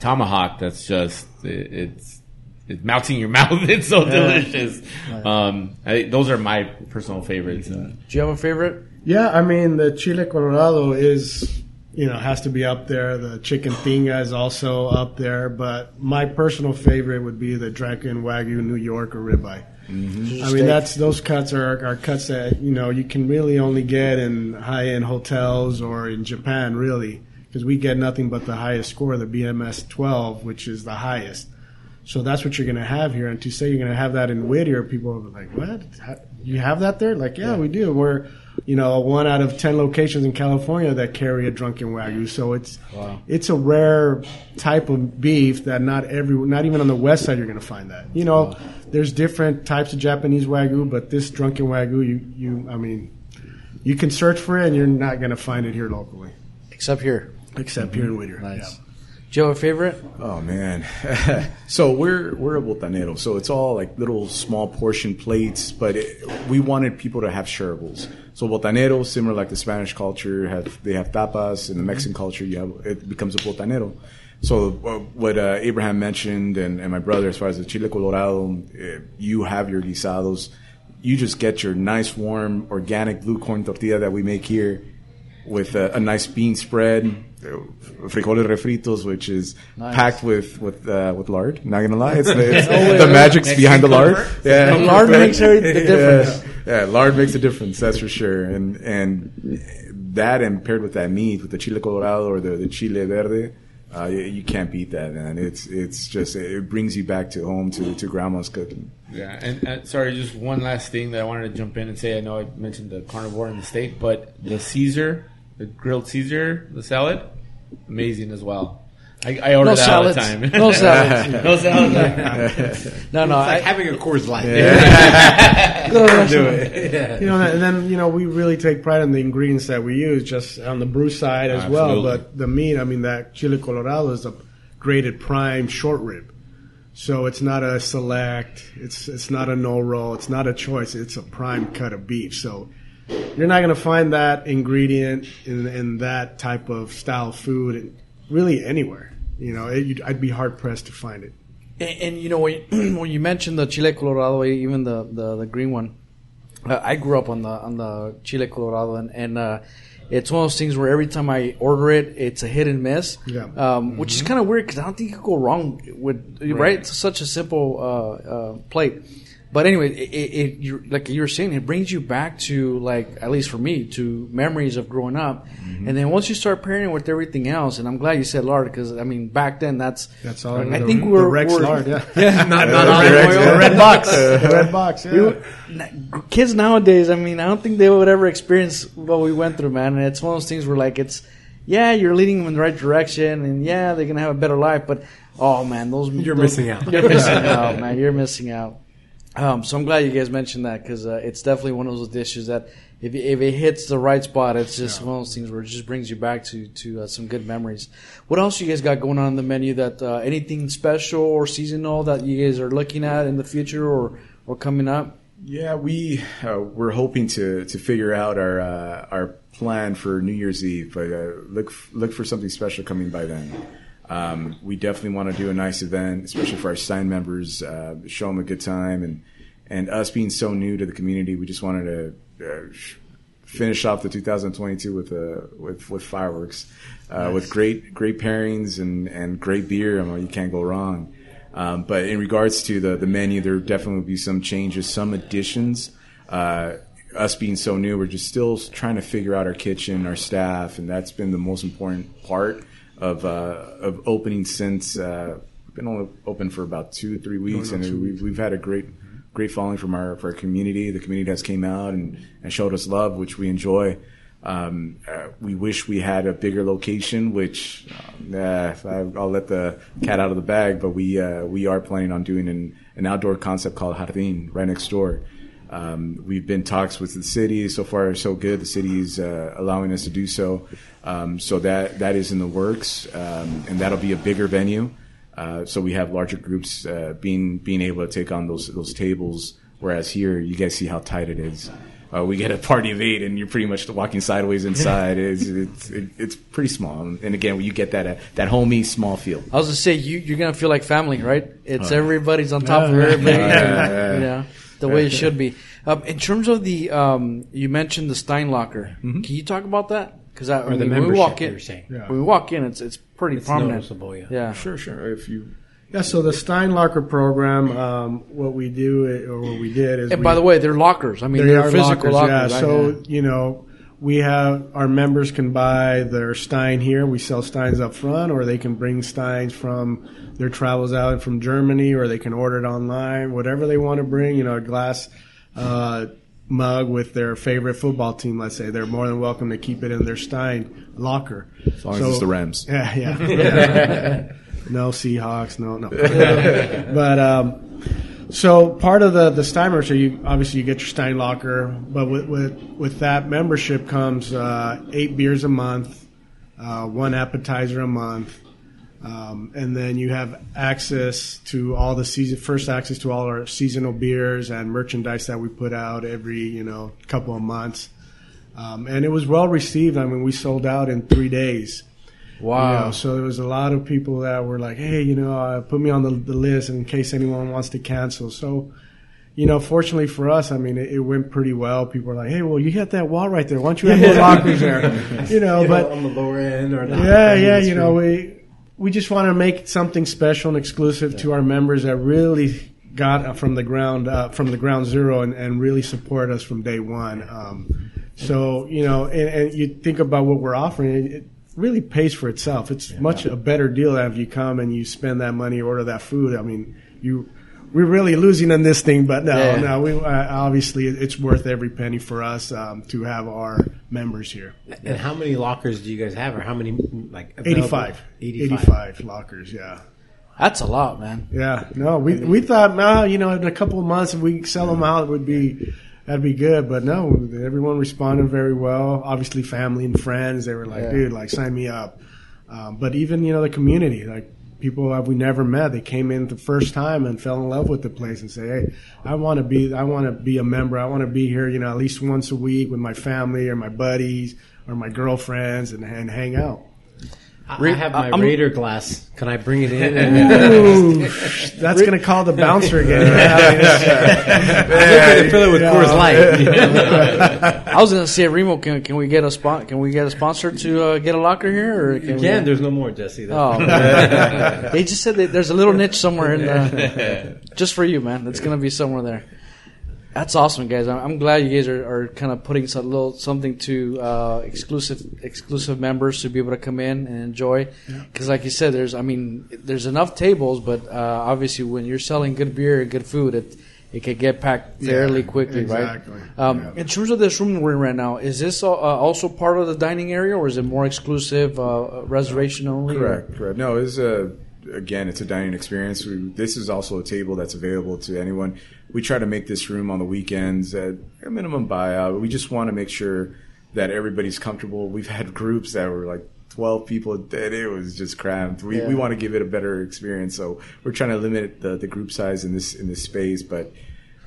tomahawk that's just it, it's it's melting your <laughs> mouth. It's so yeah. delicious. Um, I, those are my personal favorites. Uh, Do you have a favorite? Yeah, I mean the chile colorado is you know has to be up there. The chicken tinga is also up there, but my personal favorite would be the Drunken Wagyu New York or ribeye. Mm-hmm. I mean, that's those cuts are, are cuts that you know you can really only get in high end hotels or in Japan, really, because we get nothing but the highest score, the BMS 12, which is the highest. So that's what you're going to have here. And to say you're going to have that in Whittier, people are like, "What? You have that there?" Like, yeah, yeah. we do. We're you know, one out of ten locations in California that carry a drunken wagyu. So it's wow. it's a rare type of beef that not every not even on the west side you're going to find that. You know, wow. there's different types of Japanese wagyu, but this drunken wagyu, you you I mean, you can search for it and you're not going to find it here locally. Except here. Except mm-hmm. here in Whittier. Nice. Yeah. Have a favorite? Oh man, <laughs> so we're we're a botanero, so it's all like little small portion plates, but it, we wanted people to have shareables. So botanero, similar like the Spanish culture, have they have tapas. In the Mexican culture, you have it becomes a botanero. So uh, what uh, Abraham mentioned and, and my brother, as far as the chile colorado, uh, you have your guisados. You just get your nice, warm, organic blue corn tortilla that we make here with a, a nice bean spread, uh, frijoles refritos, which is Nice. packed with with uh, with lard. Not gonna lie, it's, <laughs> it's the magic's behind the lard. Yeah, The lard makes every- the difference. Yeah, yeah, lard makes a difference. That's for sure. And and that and paired with that meat, with the chile colorado or the, the chile verde, uh, you, you can't beat that, man. It's it's just it brings you back to home to to grandma's cooking. Yeah, and uh, sorry, just one last thing that I wanted to jump in and say. I know I mentioned the carnivore and the steak, but the Caesar, the grilled Caesar, the salad, amazing as well. I, I order No that all the salads. time. No <laughs> salads. no salad. No, no. It's like I, having a Coors Light. <laughs> do it. You know, and then you know we really take pride in the ingredients that we use, just on the brew side as well. But the meat, I mean, that chile colorado is a grated prime short rib, so it's not a select. It's it's not a no roll. It's not a choice. It's a prime cut of beef. So you're not going to find that ingredient in, in that type of style of food really anywhere. You know, it, you'd, I'd be hard pressed to find it. And, and you know when you, <clears throat> when you mentioned the chile colorado, even the the, the green one, uh, I grew up on the on the chile colorado, and, and uh, it's one of those things where every time I order it, it's a hit and miss. Yeah. Um, Which is kind of weird because I don't think you could go wrong with right. It's such a simple uh, uh, plate. But anyway, it, it, it you're, like you were saying, it brings you back to like at least for me to memories of growing up, mm-hmm. and then once you start pairing it with everything else, and I'm glad you said lard because I mean back then that's That's all. I the, think the we're Rex we're- lard, yeah. <laughs> yeah <laughs> not, not <laughs> olive Rex, oil. the red box, the red box. Yeah. You- kids nowadays, I mean, I don't think they would ever experience what we went through, man. And it's one of those things where, like, it's yeah, you're leading them in the right direction, and yeah, they're gonna have a better life. But oh man, those You're those- missing out. You're missing out, man. You're missing out. Um, so I'm glad you guys mentioned that because uh, it's definitely one of those dishes that if if it hits the right spot, it's just one of those things where it just brings you back to to uh, some good memories. What else you guys got going on in the menu? That uh, anything special or seasonal that you guys are looking at in the future or or coming up? Yeah, we uh, we're hoping to to figure out our uh, our plan for New Year's Eve, but uh, look look for something special coming by then. Um, we definitely want to do a nice event, especially for our Stein members, uh, show them a good time, and and us being so new to the community, we just wanted to uh, finish off the 2022 with uh, with with fireworks, uh, with great great pairings and and great beer. I mean, you can't go wrong. Um, but in regards to the, the menu, there definitely will be some changes, some additions. Uh, us being so new, we're just still trying to figure out our kitchen, our staff, and that's been the most important part of uh, of opening since uh, we've been only open for about two, three weeks, and we've, we've had a great great following from our, from our community. The community has came out and, and showed us love, which we enjoy. Um, uh, we wish we had a bigger location, which um, uh, I'll let the cat out of the bag. But we uh, we are planning on doing an, an outdoor concept called Jardín right next door. Um, we've been talks with the city. So far, so good. The city is uh, allowing us to do so. Um, so that that is in the works, um, and that'll be a bigger venue. Uh, so we have larger groups uh, being being able to take on those those tables. Whereas here, you guys see how tight it is. Uh, we get a party of eight, and you're pretty much walking sideways <laughs> inside. it's it's it, it's pretty small, and again, you get that uh, that homey small feel. I was gonna say you you're gonna feel like family, right? It's everybody's on top of <laughs> Yeah. everybody, Yeah, yeah. <laughs> you know, the way it should be. Um, in terms of the, um, you mentioned the Stein Locker. Can you talk about that? Because I, I Or the mean, when we membership, walk you in, saying. Yeah. when we walk in, it's it's pretty It's prominent. noticeable, yeah. Yeah, Sure, sure. If you Yeah, so the Steinlocker program, um, what we do or what we did is And we, by the way, they're lockers. I mean, they they're physical lockers, lockers. yeah. right? So you know, we have our members can buy their Stein here. We sell Steins up front, or they can bring Steins from their travels out from Germany, or they can order it online. Whatever they want to bring, you know, a glass. Uh, mug with their favorite football team let's say they're more than welcome to keep it in their stein locker as long as it's the Rams. <laughs> yeah, yeah. yeah. <laughs> no Seahawks, no, no. <laughs> but um, so part of the the Stein membership, you obviously you get your Stein locker, but with with, with that membership comes uh, eight beers a month, uh, one appetizer a month. Um, and then you have access to all the season, first access to all our seasonal beers and merchandise that we put out every, you know, couple of months. Um, and it was well received. I mean, we sold out in three days. You Wow. know, so there was a lot of people that were like, "Hey, you know, uh, put me on the, the list in case anyone wants to cancel." So, you know, fortunately for us, I mean, it, it went pretty well. People were like, "Hey, well, you got that wall right there. Why don't you have more <laughs> lockers there?" You know, You know, but on the lower end or yeah, yeah, you know, we we just want to make something special and exclusive to our members that really got uh, from the ground uh, from the ground zero and, and really support us from day one. Um, so you know, and, and you think about what we're offering, it, it really pays for itself. It's much a better deal than if you come and you spend that money, order that food. I mean, you. We're really losing on this thing, but no, Yeah. no. We uh, obviously it's worth every penny for us um, to have our members here. And how many lockers do you guys have, or how many like available? 85. 85. 85 lockers, yeah. That's a lot, man. Yeah, no, we we thought, nah, you know, in a couple of months, if we sell them out, it would be that'd be good. But no, everyone responded very well. Obviously, family and friends, they were like, Yeah. dude, like sign me up. Um, but even you know the community, like people that we never met, they came in the first time and fell in love with the place and say, hey, I want to be, I want to be a member. I want to be here, you know, at least once a week with my family or my buddies or my girlfriends and, and hang out. I, I have my I'm- Raider glass. Can I bring it in? <laughs> Ooh, that's gonna call the bouncer again. I'm looking to fill it with Coors Light. <laughs> I was gonna say, Remo, can can we get a spot? Can we get a sponsor to uh, get a locker here? Or can can. There's no more, Jesse. Oh, <laughs> they just said that there's a little niche somewhere in the, <laughs> just for you, man. It's gonna be somewhere there. That's awesome, guys. I'm, I'm glad you guys are, are kind of putting some little something to uh, exclusive exclusive members to be able to come in and enjoy. Because, like you said, there's I mean, there's enough tables, but uh, obviously when you're selling good beer and good food, it it can get packed fairly Yeah, quickly, exactly. right? Um, Yeah. In terms of this room we're in right now, is this uh, also part of the dining area, or is it more exclusive, uh, reservation only? or- Correct, correct. No, it's a again, it's a dining experience. We, this is also a table that's available to anyone. We try to make this room on the weekends at a minimum buyout. We just want to make sure that everybody's comfortable. We've had groups that were like 12 people, and it was just cramped. We, Yeah. we want to give it a better experience, so we're trying to limit the, the group size in this in this space. But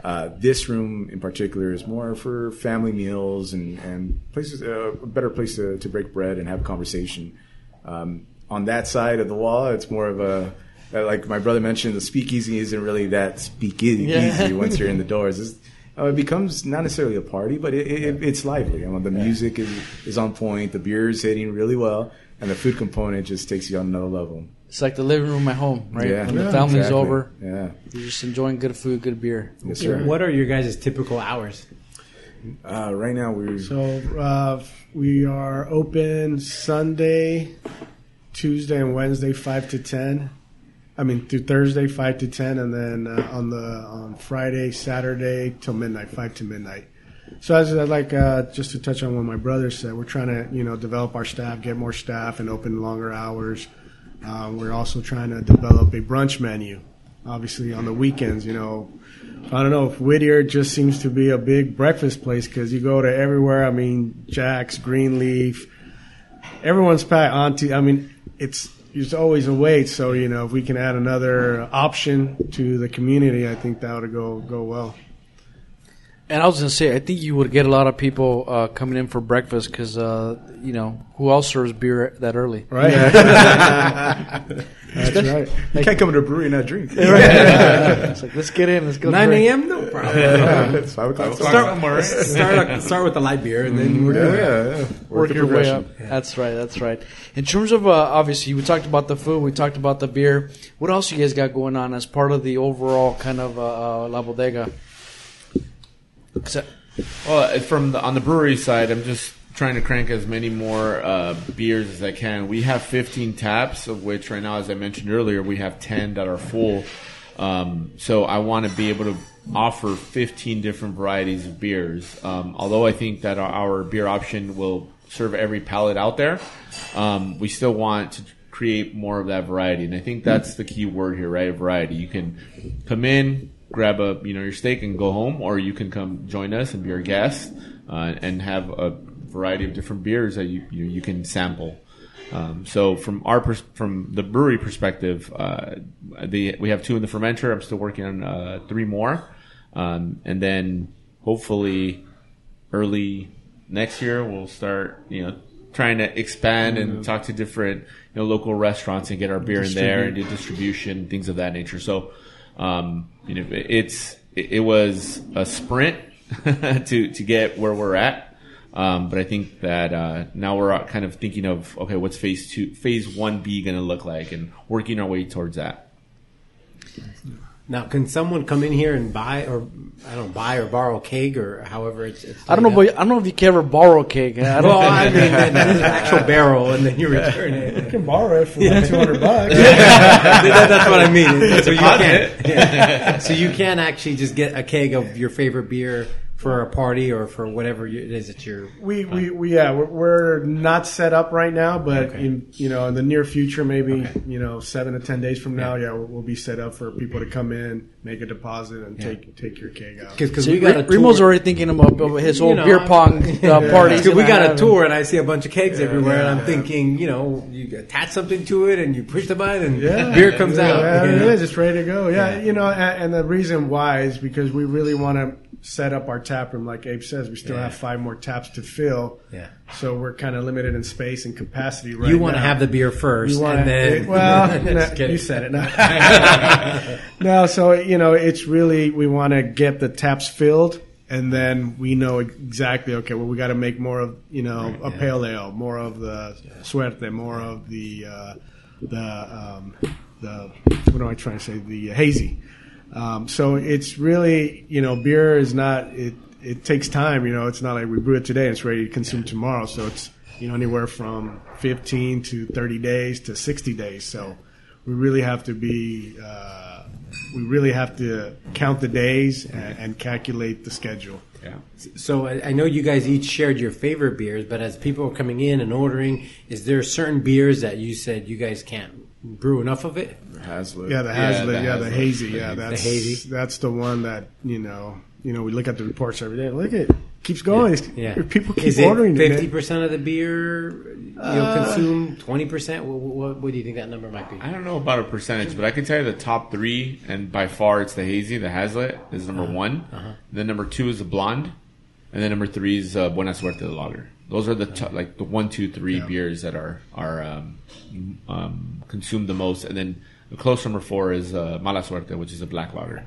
uh, this room in particular is more for family meals and and places uh, a better place to, to break bread and have conversation. Um, on that side of the wall, it's more of a like my brother mentioned. The speakeasy isn't really that speakeasy Yeah. once you're in the doors. It's, uh, it becomes not necessarily a party, but it, it, it's lively. I mean, the music is, is on point, the beer is hitting really well, and the food component just takes you on another level. It's like the living room at home, right? Yeah, When the Yeah, family's exactly. over, Yeah, you're just enjoying good food, good beer. yes, sir. What are your guys' typical hours? Uh, right now we're So uh, we are open Sunday, Tuesday, and Wednesday, five to ten. I mean, through Thursday, five to ten, and then uh, on the on Friday, Saturday till midnight, five to midnight. So as I like uh, just to touch on what my brother said, we're trying to you know develop our staff, get more staff, and open longer hours. Uh, we're also trying to develop a brunch menu. Obviously, on the weekends, you know, I don't know if Whittier just seems to be a big breakfast place because you go to everywhere. I mean, Jack's, Greenleaf, everyone's packed. Auntie, I mean, it's there's always a wait. So you know, if we can add another option to the community, I think that would go go well. And I was gonna say, I think you would get a lot of people uh, coming in for breakfast because uh, you know who else serves beer that early? Right? <laughs> <laughs> That's right. you can't come to a brewery and not drink. <laughs> <laughs> it's like let's get in, let's go. 9 a.m. No problem. <laughs> it's five o'clock. Start, start, start with the light beer, and then we're yeah, yeah, yeah. Work your way progression. up. That's right. That's right. In terms of uh, obviously, we talked about the food, we talked about the beer. What else you guys got going on as part of the overall kind of uh, uh, La Bodega? Except- Well, from the, on the brewery side, I'm just trying to crank as many more uh, beers as I can. We have 15 taps, of which right now, as I mentioned earlier, we have 10 that are full. Um, so I want to be able to offer 15 different varieties of beers. Um, although I think that our, our beer option will serve every palate out there, um, we still want to create more of that variety. And I think that's the key word here, right? Variety. You can come in, grab a you know your steak and go home, or you can come join us and be our guest uh, and have a variety of different beers that you you, you can sample. Um, so from our pers- from the brewery perspective, uh, the we have two in the fermenter. I'm still working on uh, three more, um, and then hopefully early next year we'll start you know trying to expand and talk to different you know local restaurants and get our beer in there and do distribution things of that nature. So um, you know it's it, it was a sprint <laughs> to to get where we're at. Um, but I think that uh, now we're kind of thinking of okay, what's phase two, phase one B going to look like, and working our way towards that. Now, can someone come in here and buy, or I don't know, buy or borrow a keg, or however it's? it's I don't know, but I don't know if you can ever borrow a cake. I don't. Well, I mean, an actual barrel, and then you return it. You can borrow it for like 200 bucks. <laughs> That- that's what I mean. So you can, yeah. so you can actually just get a keg of your favorite beer for a party or for whatever you- it is that you're. We, we, we yeah, we're, we're not set up right now, but in you know in the near future, maybe Okay. you know seven to ten days from now, yeah, we'll, we'll be set up for people to come in, make a deposit, and take take your keg out. Because See, we got a Remo's already thinking about about his whole You know, beer pong uh, parties. Because we got a tour and I see a bunch of kegs everywhere, and I'm yeah. thinking, you know, you attach something to it and you push the button and Yeah, beer comes yeah, out. Yeah, you it know? is. It's ready to go. Yeah, Yeah. you know, and, and the reason why is because we really want to set up our tap room. Like Abe says, we still Yeah. have five more taps to fill. Yeah. So we're kind of limited in space and capacity right you want to have the beer first, You want and then well, <laughs> no, you said it. No. <laughs> no, so you know, it's really we want to get the taps filled, and then we know exactly. Okay, well, we got to make more of you know a pale ale, more of the suerte, more of the uh, the um, the what am I trying to say? The hazy. Um, so it's really you know, beer is not it. It takes time. You know, it's not like we brew it today and it's ready to consume tomorrow. So it's you know anywhere from 15 to 30 days to 60 days. So we really have to be uh, we really have to count the days and, and calculate the schedule. Yeah. So I I know you guys each shared your favorite beers, but as people are coming in and ordering, is there certain beers that you said you guys can't brew enough of it? Hazlitt. Yeah, the Yeah, the yeah, the hazy, yeah, that's The hazy. That's the one that you know. You know, we look at the reports every day. Look at it. keeps going. It's- Yeah, people keep is ordering it. fifty percent of the beer you know, uh, consume? Twenty percent? What, what, what do you think that number might be? I don't know about a percentage, but I can tell you the top three, and by far it's the hazy, the Hazlitt is number uh-huh. one. Uh-huh. Then number two is the blonde, and then number three is uh, Buena Suerte the lager. Those are the top, like the one, two, three beers that are are um, um, consumed the most, and then the close number four is uh, Mala Suerte, which is a black lager.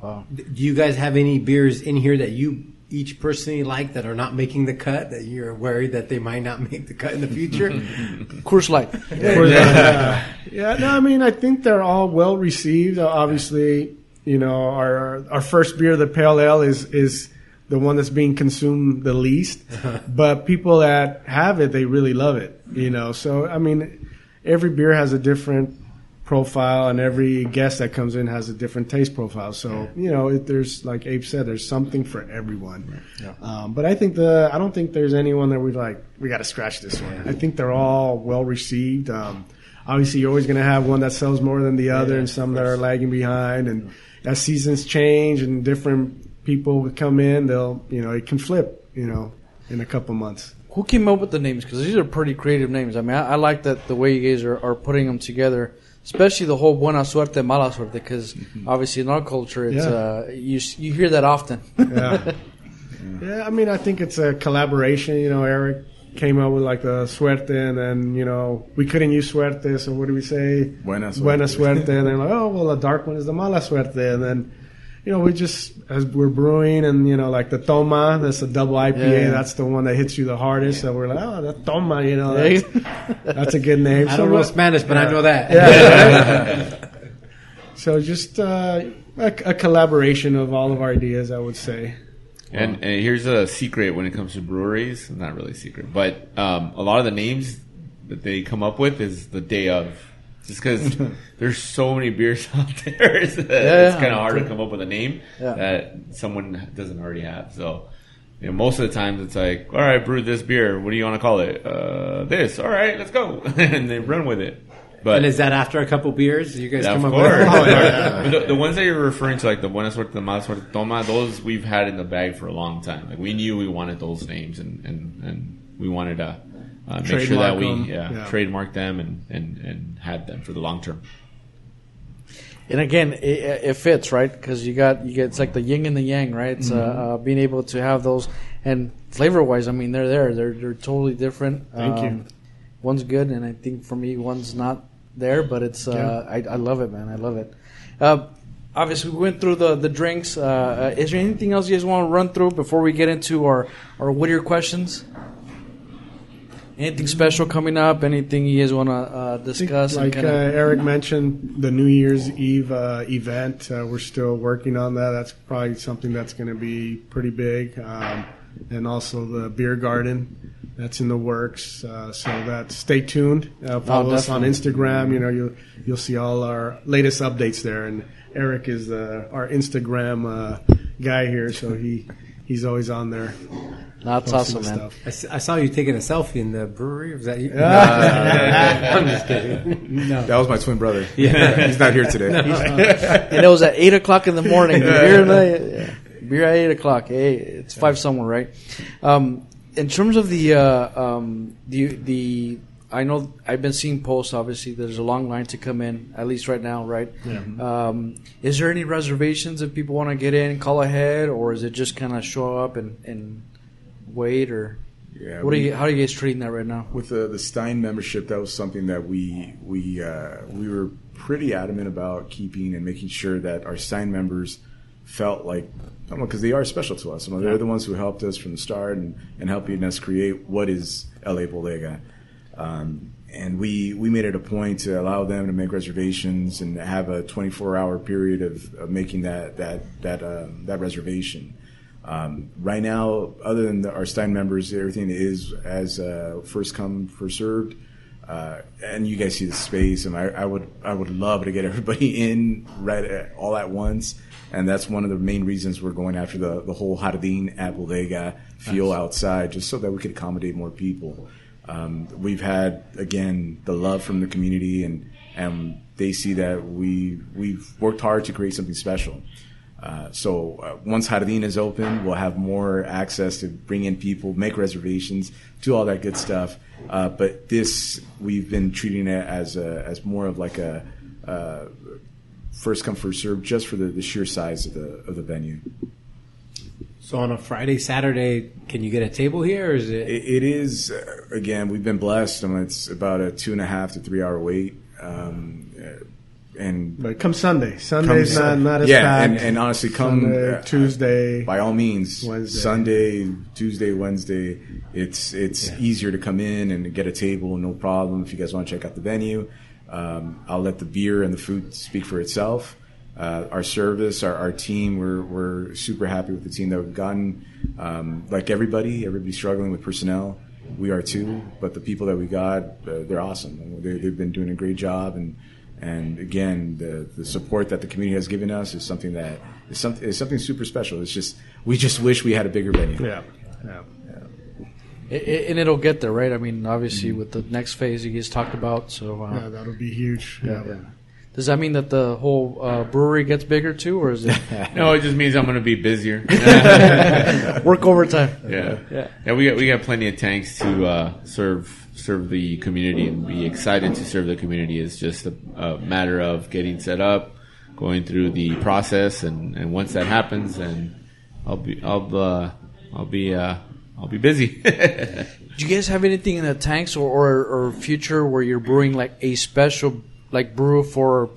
Do you guys have any beers in here that you each personally like that are not making the cut that you're worried that they might not <laughs> make the cut in the future? <laughs> Coors Light. yeah. <laughs> yeah, no, I mean, I think they're all well received. Uh, obviously, you know, our our first beer, the pale ale, is is the one that's being consumed the least. <laughs> but people that have it, they really love it. You know, so I mean, every beer has a different profile, and every guest that comes in has a different taste profile. So you know, it, there's like Abe said, there's something for everyone. Um, but I think the I don't think there's anyone that we like. We got to scratch this one. I think they're all well received. Um, obviously, you're always going to have one that sells more than the other, and some that are lagging behind. And as seasons change and different people would come in, they'll you know it can flip. You know, in a couple months. Who came up with the names? Because these are pretty creative names. I mean, I, I like that the way you guys are, are putting them together, especially the whole buena suerte, mala suerte. Because obviously in our culture, it's Yeah. uh, you you hear that often. Yeah. <laughs> yeah, I mean, I think it's a collaboration. You know, Eric came up with like the suerte, and then you know we couldn't use suerte, so what do we say? Buena suerte. Buena suerte, and <laughs> then like, oh well, the dark one is the mala suerte, and then you know we just as we're brewing, and you know like the toma, that's a double IPA, Yeah. that's the one that hits you the hardest, so we're like, oh, the toma, you know, that's, that's a good name. I So don't know Spanish, but I know that. Yeah. <laughs> so just uh, a, a collaboration of all of our ideas, I would say. And, and here's a secret when it comes to breweries. Not really a secret, but um, a lot of the names that they come up with is the day of. Just because <laughs> there's so many beers <laughs> out there, it's, <laughs> it's yeah. kind of hard to come up with a name Yeah. that someone doesn't already have. So, you know, most of the times it's like, all right, brewed this beer. What do you want to call it? Uh, this. All right, let's go, and they run with it. But And is that after a couple beers you guys yeah, come of up course. with? Oh, But the, the ones that you're referring to, like the Buena Suerte, the Mala Suerte, Toma, those we've had in the bag for a long time. Like we knew we wanted those names, and and, and we wanted to uh, make sure that we them. yeah, Yeah. trademark them and, and and had them for the long term. And again, it, it fits right because you got you get it's like the yin and the yang, right? It's uh, uh, being able to have those, and flavor wise, I mean, they're there. They're they're totally different. Um, Thank you. One's good, and I think for me, one's not there, but it's. Uh, I I love it, man. I love it. Uh, obviously, we went through the the drinks. Uh, uh, is there anything else you guys want to run through before we get into our our Whittier questions? Anything special coming up? Anything you guys want to uh, discuss? Like uh, Eric mentioned, the New Year's Eve uh, event, uh, we're still working on that. That's probably something that's going to be pretty big. Um, and also the beer garden, that's in the works. Uh, so that stay tuned. Uh, follow us on. Instagram. You know, you'll you'll see all our latest updates there. And Eric is uh, our Instagram uh, guy here, so he he's always on there. That's awesome, man. stuff. I, s- I saw you taking a selfie in the brewery. Was that you? <laughs> <laughs> I'm just kidding. No. That was my twin brother. Yeah, <laughs> he's not here today. and it was at eight o'clock in the morning. Beer, night, yeah. Beer at eight o'clock. Hey, it's five somewhere, right? Um, in terms of the uh, um, the the, I know I've been seeing posts. Obviously, there's a long line to come in. At least right now, right? Um, is there any reservations if people want to get in, call ahead, or is it just kind of show up and, and wait, or Yeah, what are you? How are you guys treating that right now? with the the Stein membership, that was something that we we uh, we were pretty adamant about keeping and making sure that our Stein members felt like because they are special to us. They're the ones who helped us from the start and, and helping us create what is LA Bodega. Um, and we we made it a point to allow them to make reservations and have a 24 hour period of, of making that that that um, that reservation. Um, right now, other than the, our Stein members, everything is as uh, first come first served. Uh, and you guys see the space, and I, I would I would love to get <laughs> everybody in right at, all at once. And that's one of the main reasons we're going after the the whole Jardín at Bodega feel outside, just so that we could accommodate more people. Um, we've had again the love from the community, and and they see that we we've worked hard to create something special. Uh, so uh, once Jardín is open, we'll have more access to bring in people, make reservations, do all that good stuff. Uh, but this, we've been treating it as a, as more of like a uh, first come first serve, just for the, the sheer size of the of the venue. So on a Friday, Saturday, can you get a table here, or is it? It, it is uh, again, we've been blessed. I mean, it's about a two and a half to three hour wait. Um, uh, and But come Sunday, Sunday's not Sun- not as yeah, packed. and, and honestly, come Sunday, uh, Tuesday. by all means. Wednesday. Sunday, Tuesday, Wednesday. It's it's easier to come in and get a table, no problem. If you guys want to check out the venue, um, I'll let the beer and the food speak for itself. Uh, our service, our, our team, we're we're super happy with the team that we've gotten. Um, like everybody, everybody's struggling with personnel. We are too, but the people that we got, uh, they're awesome. They, they've been doing a great job, and and again, the the support that the community has given us is something that is something is something super special. It's just we just wish we had a bigger venue. yeah, yeah. I- I- and it'll get there, right? I mean, obviously with the next phase you guys talked about. So uh, Yeah, that'll be huge. Yeah. Does that mean that the whole uh, brewery gets bigger too, or is it <laughs> No, it just means I'm going to be busier. <laughs> work overtime? Yeah, Yeah. yeah. We got we got plenty of tanks to uh, serve serve the community and be excited to serve the community. It's just a, a matter of getting set up, going through the process, and, and once that happens, then I'll be I'll uh, I'll be uh, I'll be busy. <laughs> Do you guys have anything in the tanks or, or, or future where you're brewing like a special like brew for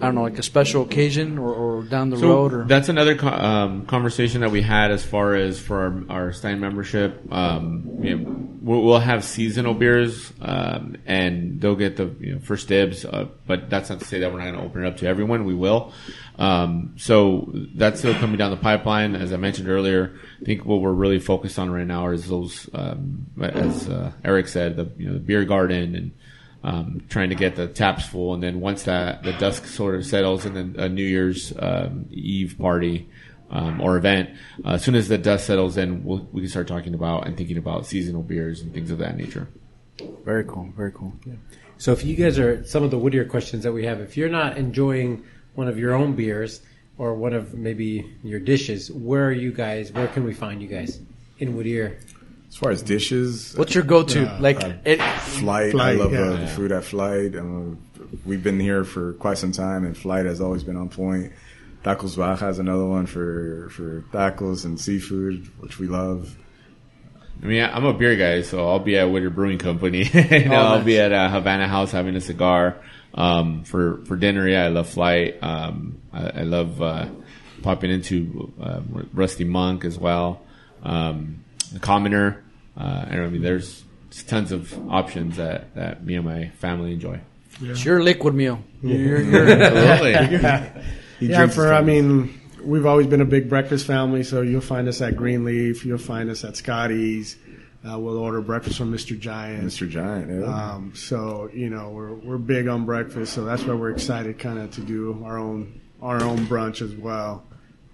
I don't know like a special occasion or, or down the road or that's another co- um, conversation that we had as far as for our, our Stein membership. Um, you know, we'll, we'll have seasonal beers, um, and they'll get the you know, first dibs. Uh, but that's not to say that we're not going to open it up to everyone. We will. Um, so that's still coming down the pipeline. As I mentioned earlier, I think what we're really focused on right now is those, um, as uh, Eric said, the you know the beer garden and um, trying to get the taps full, and then once that the dusk sort of settles, and then a New Year's um, Eve party um, or event, uh, as soon as the dust settles, then we'll, we can start talking about and thinking about seasonal beers and things of that nature. very cool, very cool. So if you guys are some of the Whittier questions that we have, if you're not enjoying one of your own beers or one of maybe your dishes, where are you guys? Where can we find you guys in Whittier? As far as dishes, What's your go-to? Yeah, like uh, it, Flight. I love yeah. uh, the food at Flight. Um, we've been here for quite some time, and Flight has always been on point. Tacos Baja is another one for for tacos and seafood, which we love. I mean, I'm a beer guy, so I'll be at Whittier Brewing Company. <laughs> you know, I'll be at uh, Havana House having a cigar. Um, for for dinner, yeah, I love Flight. Um, I, I love uh, popping into uh, Rusty Monk as well. Um, the Commoner. Uh, I don't mean, there's tons of options that, that me and my family enjoy. It's your liquid meal. You're- <laughs> you're- Absolutely. He Yeah, for I mean, we've always been a big breakfast family, so you'll find us at Greenleaf. You'll find us at Scotty's. Uh, we'll order breakfast from Mr. Giant. Mr. Giant. Yeah. Um, so you know we're we're big on breakfast, so that's why we're excited, kind of, to do our own our own brunch as well.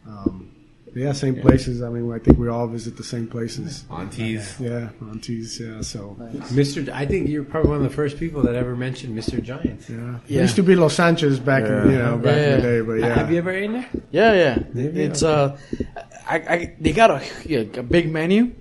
Um, yeah, same places. I mean, I think we all visit the same places. Aunties. Yeah, aunties. Yeah, so Mr. I think you're probably one of the first people that ever mentioned Mr. Giant. yeah. Yeah. It used to be Los Sanchez back in you know back in Yeah. the day, but yeah. Have you ever eaten there? Yeah, yeah. It's uh, I, I they got a, a big menu,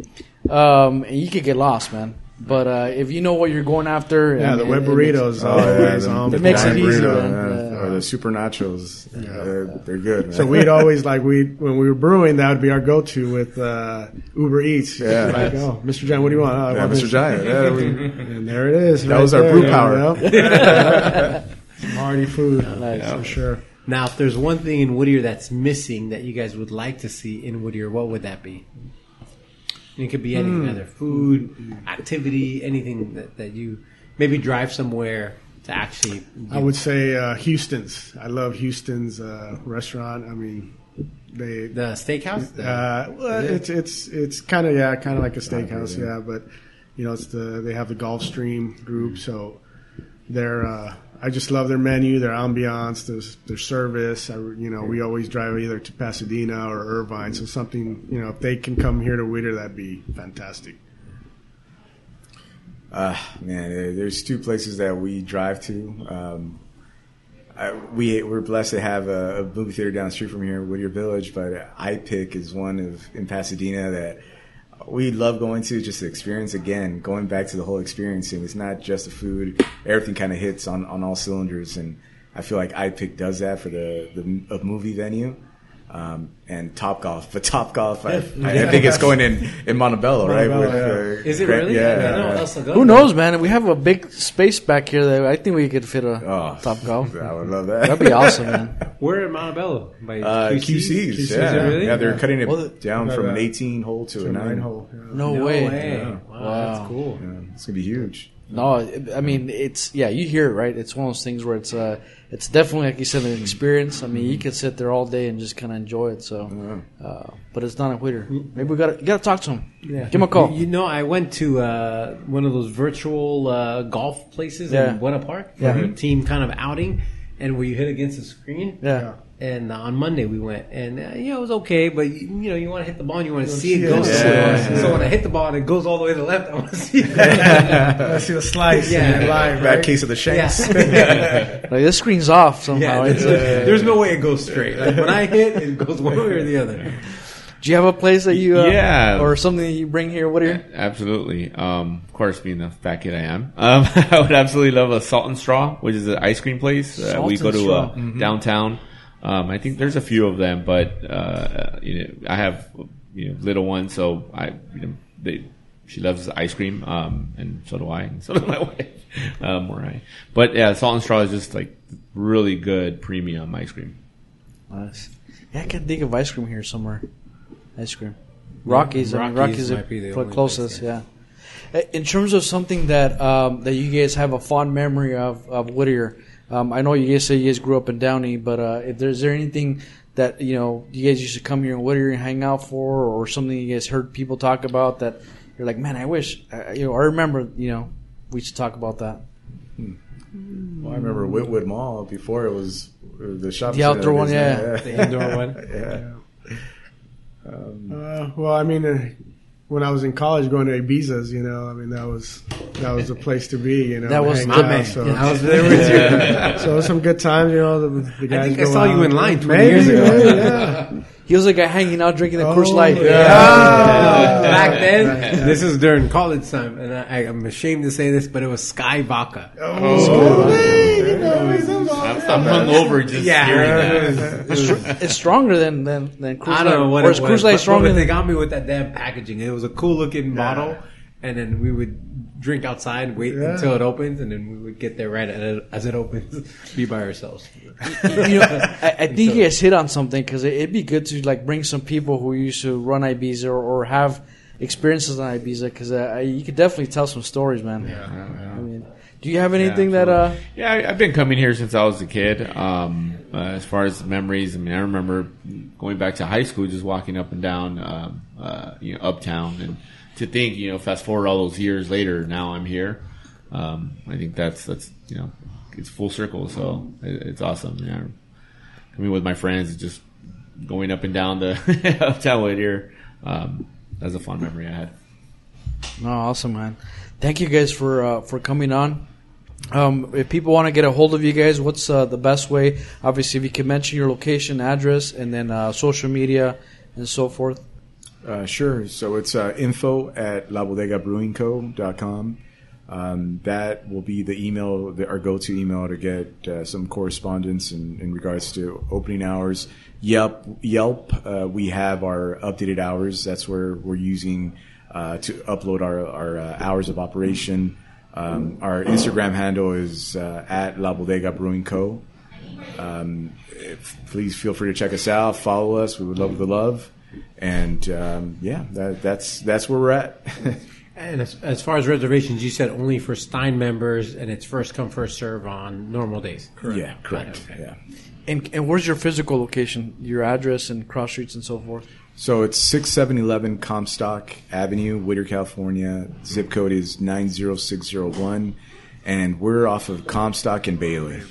um, and you could get lost, man. But uh, if you know what you're going after, yeah, I the mean, web it- it makes- burritos Oh, always yeah, on the It makes it point. easy, burrito, yeah. Or the super nachos. They're, they're good. Man. So we'd <laughs> always like we when we were brewing that would be our go to with uh, Uber Eats. Yeah. like oh, Mr. Giant, what do you want? Oh, yeah, want Mr. this. Giant. Yeah, we, <laughs> And there it is. That right was our there, brew you power. know? <laughs> Some hearty food Nice. for sure. Now, if there's one thing in Whittier that's missing that you guys would like to see in Whittier, what would that be? It could be anything, either food, activity, anything that, that you maybe drive somewhere to actually. I would say uh, Houston's. I love Houston's uh, restaurant. I mean, they. the steakhouse. Uh, well, it? it's it's it's kind of yeah, kind of like a steakhouse, yeah. But you know, it's the they have the Gulfstream group, so they're. Uh, I just love their menu, their ambiance, their, their service. I, you know, we always drive either to Pasadena or Irvine, so something you know, if they can come here to Whittier, that'd be fantastic. Uh, man, there's two places that we drive to. Um, I, we we're blessed to have a, a movie theater down the street from here, Whittier Village. But iPic is one of in Pasadena that we love going to just to experience again. Going back to the whole experiencing, it's not just the food. Everything kind of hits on, on all cylinders, and I feel like iPic does that for the the movie venue. Um, and Top Golf, but Top Golf, I, <laughs> I think it's going in in Montebello, right? Montebello, uh, Is it Grant- really? Yeah. I know yeah. El Segundo. Who knows, man? We have a big space back here that I think we could fit a Oh, top <laughs> golf. I would love that. That'd be awesome, man. <laughs> We're in Montebello? By Uh, QC's? QCs, QCs, yeah, really? yeah, they're cutting it Well, down from an 18 hole to, To a a nine nine hole. hole. yeah. No, No way. way. Wow, Wow. that's cool. Yeah, it's gonna be huge. No, I mean it's yeah. You hear it right. It's one of those things where it's uh, it's definitely like you said, an experience. I mean, you could sit there all day and just kind of enjoy it. So, uh, but it's not a Whittier. Maybe we got to got to talk to him. Yeah. Give him a call. You, you know, I went to uh, one of those virtual uh, golf places Yeah. in Buena Park for Yeah. a team kind of outing, and where you hit against the screen. Yeah. And uh, on Monday we went, and uh, you know it was okay, but you, you know you want to hit the ball, and you want to see see it go. it. somewhere. Yeah. So when I hit the ball and it goes all the way to the left, I want to see it. <laughs> I see the slice Yeah. yeah. live, Bad case of the shanks. yeah. <laughs> <laughs> Like this screen's off somehow. yeah. It's, There's, there's no way it goes straight. Like when I hit, it goes one way or the other. do you have a place that you uh, Yeah. or something that you bring here, Whittier? Absolutely. Um, of course, being the fat kid I am, um, I would absolutely love a Salt and Straw, which is an ice cream place. Uh, Salt we go to Straw. uh, downtown. Um, I think there's a few of them, but uh, you know, I have you know little ones, so I you know they. She loves ice cream, um, and so do I, and so <laughs> does my wife, um, or I. But yeah, Salt and Straw is just like really good premium ice cream. Nice. Yeah, I can think of ice cream here somewhere. Ice cream. Rockies. I mean, Rockies Rockies are might be the the closest. place, yeah. Uh, In terms of something that um, that you guys have a fond memory of of Whittier, um, I know you guys say you guys grew up in Downey, but uh, if there's there anything that you know you guys used to come here in Whittier and hang out for, or something you guys heard people talk about that you're like, man, I wish uh, you know, I remember, you know, we should talk about that. Well, I remember Whittwood Mall before it was uh, the shop. The outdoor one, <laughs> yeah. The indoor one. <laughs> yeah. Uh, well, I mean, uh, when I was in college going to Ibiza's, you know, I mean, that was that was the place to be, you know. That was my out, man. So, Yeah, I was <laughs> there with you. so it was some good times, you know. The, the guys I think I go saw you in line 20 Maybe, years ago. maybe, yeah. <laughs> He was like a hanging out drinking the Coors Oh, Light. yeah. Back then, <laughs> this is during college time, and I, I'm ashamed to say this, but it was Skyy Vodka. Oh, I'm, I'm hungover just Yeah. hearing that. It's, str- it's stronger than than than Coors I don't know Light. what or it is was, Coors Light but, stronger but they than got me with that damn packaging. It was a cool looking bottle, and then we would drink outside, wait Yeah. until it opens, and then we would get there right as it- as it opens, <laughs> be by ourselves. you know, I, I think you guys hit on something because it, it'd be good to like bring some people who used to run Ibiza or, or have experiences on Ibiza because uh, you could definitely tell some stories, man. I mean, do you have anything that uh? Yeah, I- I've been coming here since I was a kid. Um, uh, as far as memories, I mean, I remember going back to high school, just walking up and down, um, uh, you know, uptown, and to think, you know, fast forward all those years later, now I'm here. Um, I think that's that's you know, it's full circle, so it, it's awesome. Yeah, coming with my friends, just going up and down the <laughs> uptown Whittier. Um, that's a fun memory I had. No, awesome, man. Thank you guys for uh, for coming on. Um, if people want to get a hold of you guys, what's uh, the best way? Obviously, if you can mention your location, address, and then uh, social media and so forth. Uh, sure. So it's uh, info at labodegabrewingco.com. Um, that will be the email, the, our go-to email to get uh, some correspondence in, in regards to opening hours. Yelp, Yelp, uh, we have our updated hours. That's where we're using uh, to upload our, our uh, hours of operation. Um, our Instagram handle is at La Bodega Brewing Co. Um, if, please feel free to check us out, follow us. We would love the love, and um, yeah, that, that's that's where we're at. <laughs> And as, as far as reservations, you said only for Stein members, and it's first come first serve on normal days. Yeah, correct. Yeah. And, and where's your physical location? Your address and cross streets and so forth. So it's six seven eleven Comstock Avenue, Whittier, California. Zip code is nine zero six zero one, and we're off of Comstock and Bailey.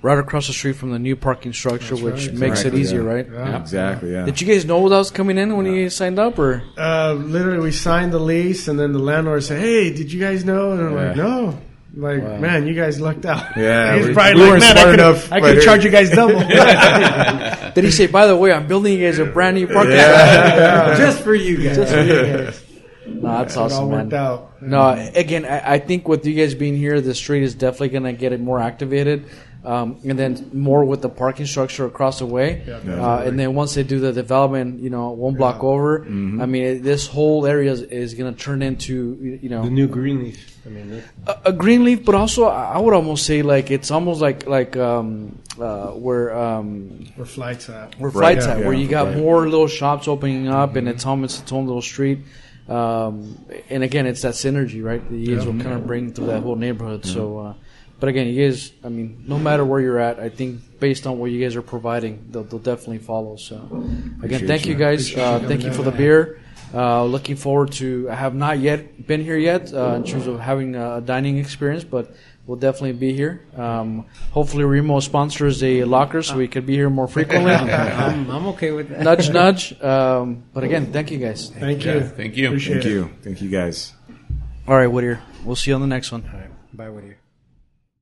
Right across the street from the new parking structure, which right. makes it easier, yeah. right? Yeah, exactly. Yeah. Did you guys know that was coming in when you signed up, or Uh, literally, we signed the lease, and then the landlord said, "Hey, did you guys know?" And I'm like, "No." Like, man, you guys lucked out. Yeah, <laughs> He's we- probably we like, weren't man, smart I could, enough, I could it- charge you guys double. <laughs> <laughs> did he say, "By the way, I'm building you guys a brand new parking lot"? Just for you guys. Just for you guys. No, that's it all awesome, man. worked out. No, again, I, I think with you guys being here, the street is definitely going to get it more activated. Um, and then more with the parking structure across the way. uh, and then once they do the development, you know, one block over, Mm-hmm. I mean, it, this whole area is, is going to turn into, you you know, The new green leaf. I mean, a, a green leaf, but also I I would almost say like it's almost like like um, uh, where um, Where flights at? where Right, flights yeah, at, where yeah, you got right. more little shops opening up, and it's almost its own little street. Um, and again, it's that synergy, right? The you guys will kind of bring to that whole neighborhood. So, uh, but again, you guys, I mean, no matter where you're at, I think based on what you guys are providing, they'll, they'll definitely follow. So, again, Appreciate thank you you. guys. Uh, thank you for the beer. Uh, looking forward to. I have not yet been here yet uh, in terms of having a dining experience, but we'll definitely be here. Um, hopefully, Remo sponsors a locker so we could be here more frequently. <laughs> I'm, I'm okay with that. nudge, nudge. Um, but again, thank you guys. Thank you. Thank you. Appreciate Thank it. you. Thank you guys. All right, Whittier. We'll see you on the next one. Bye, Whittier.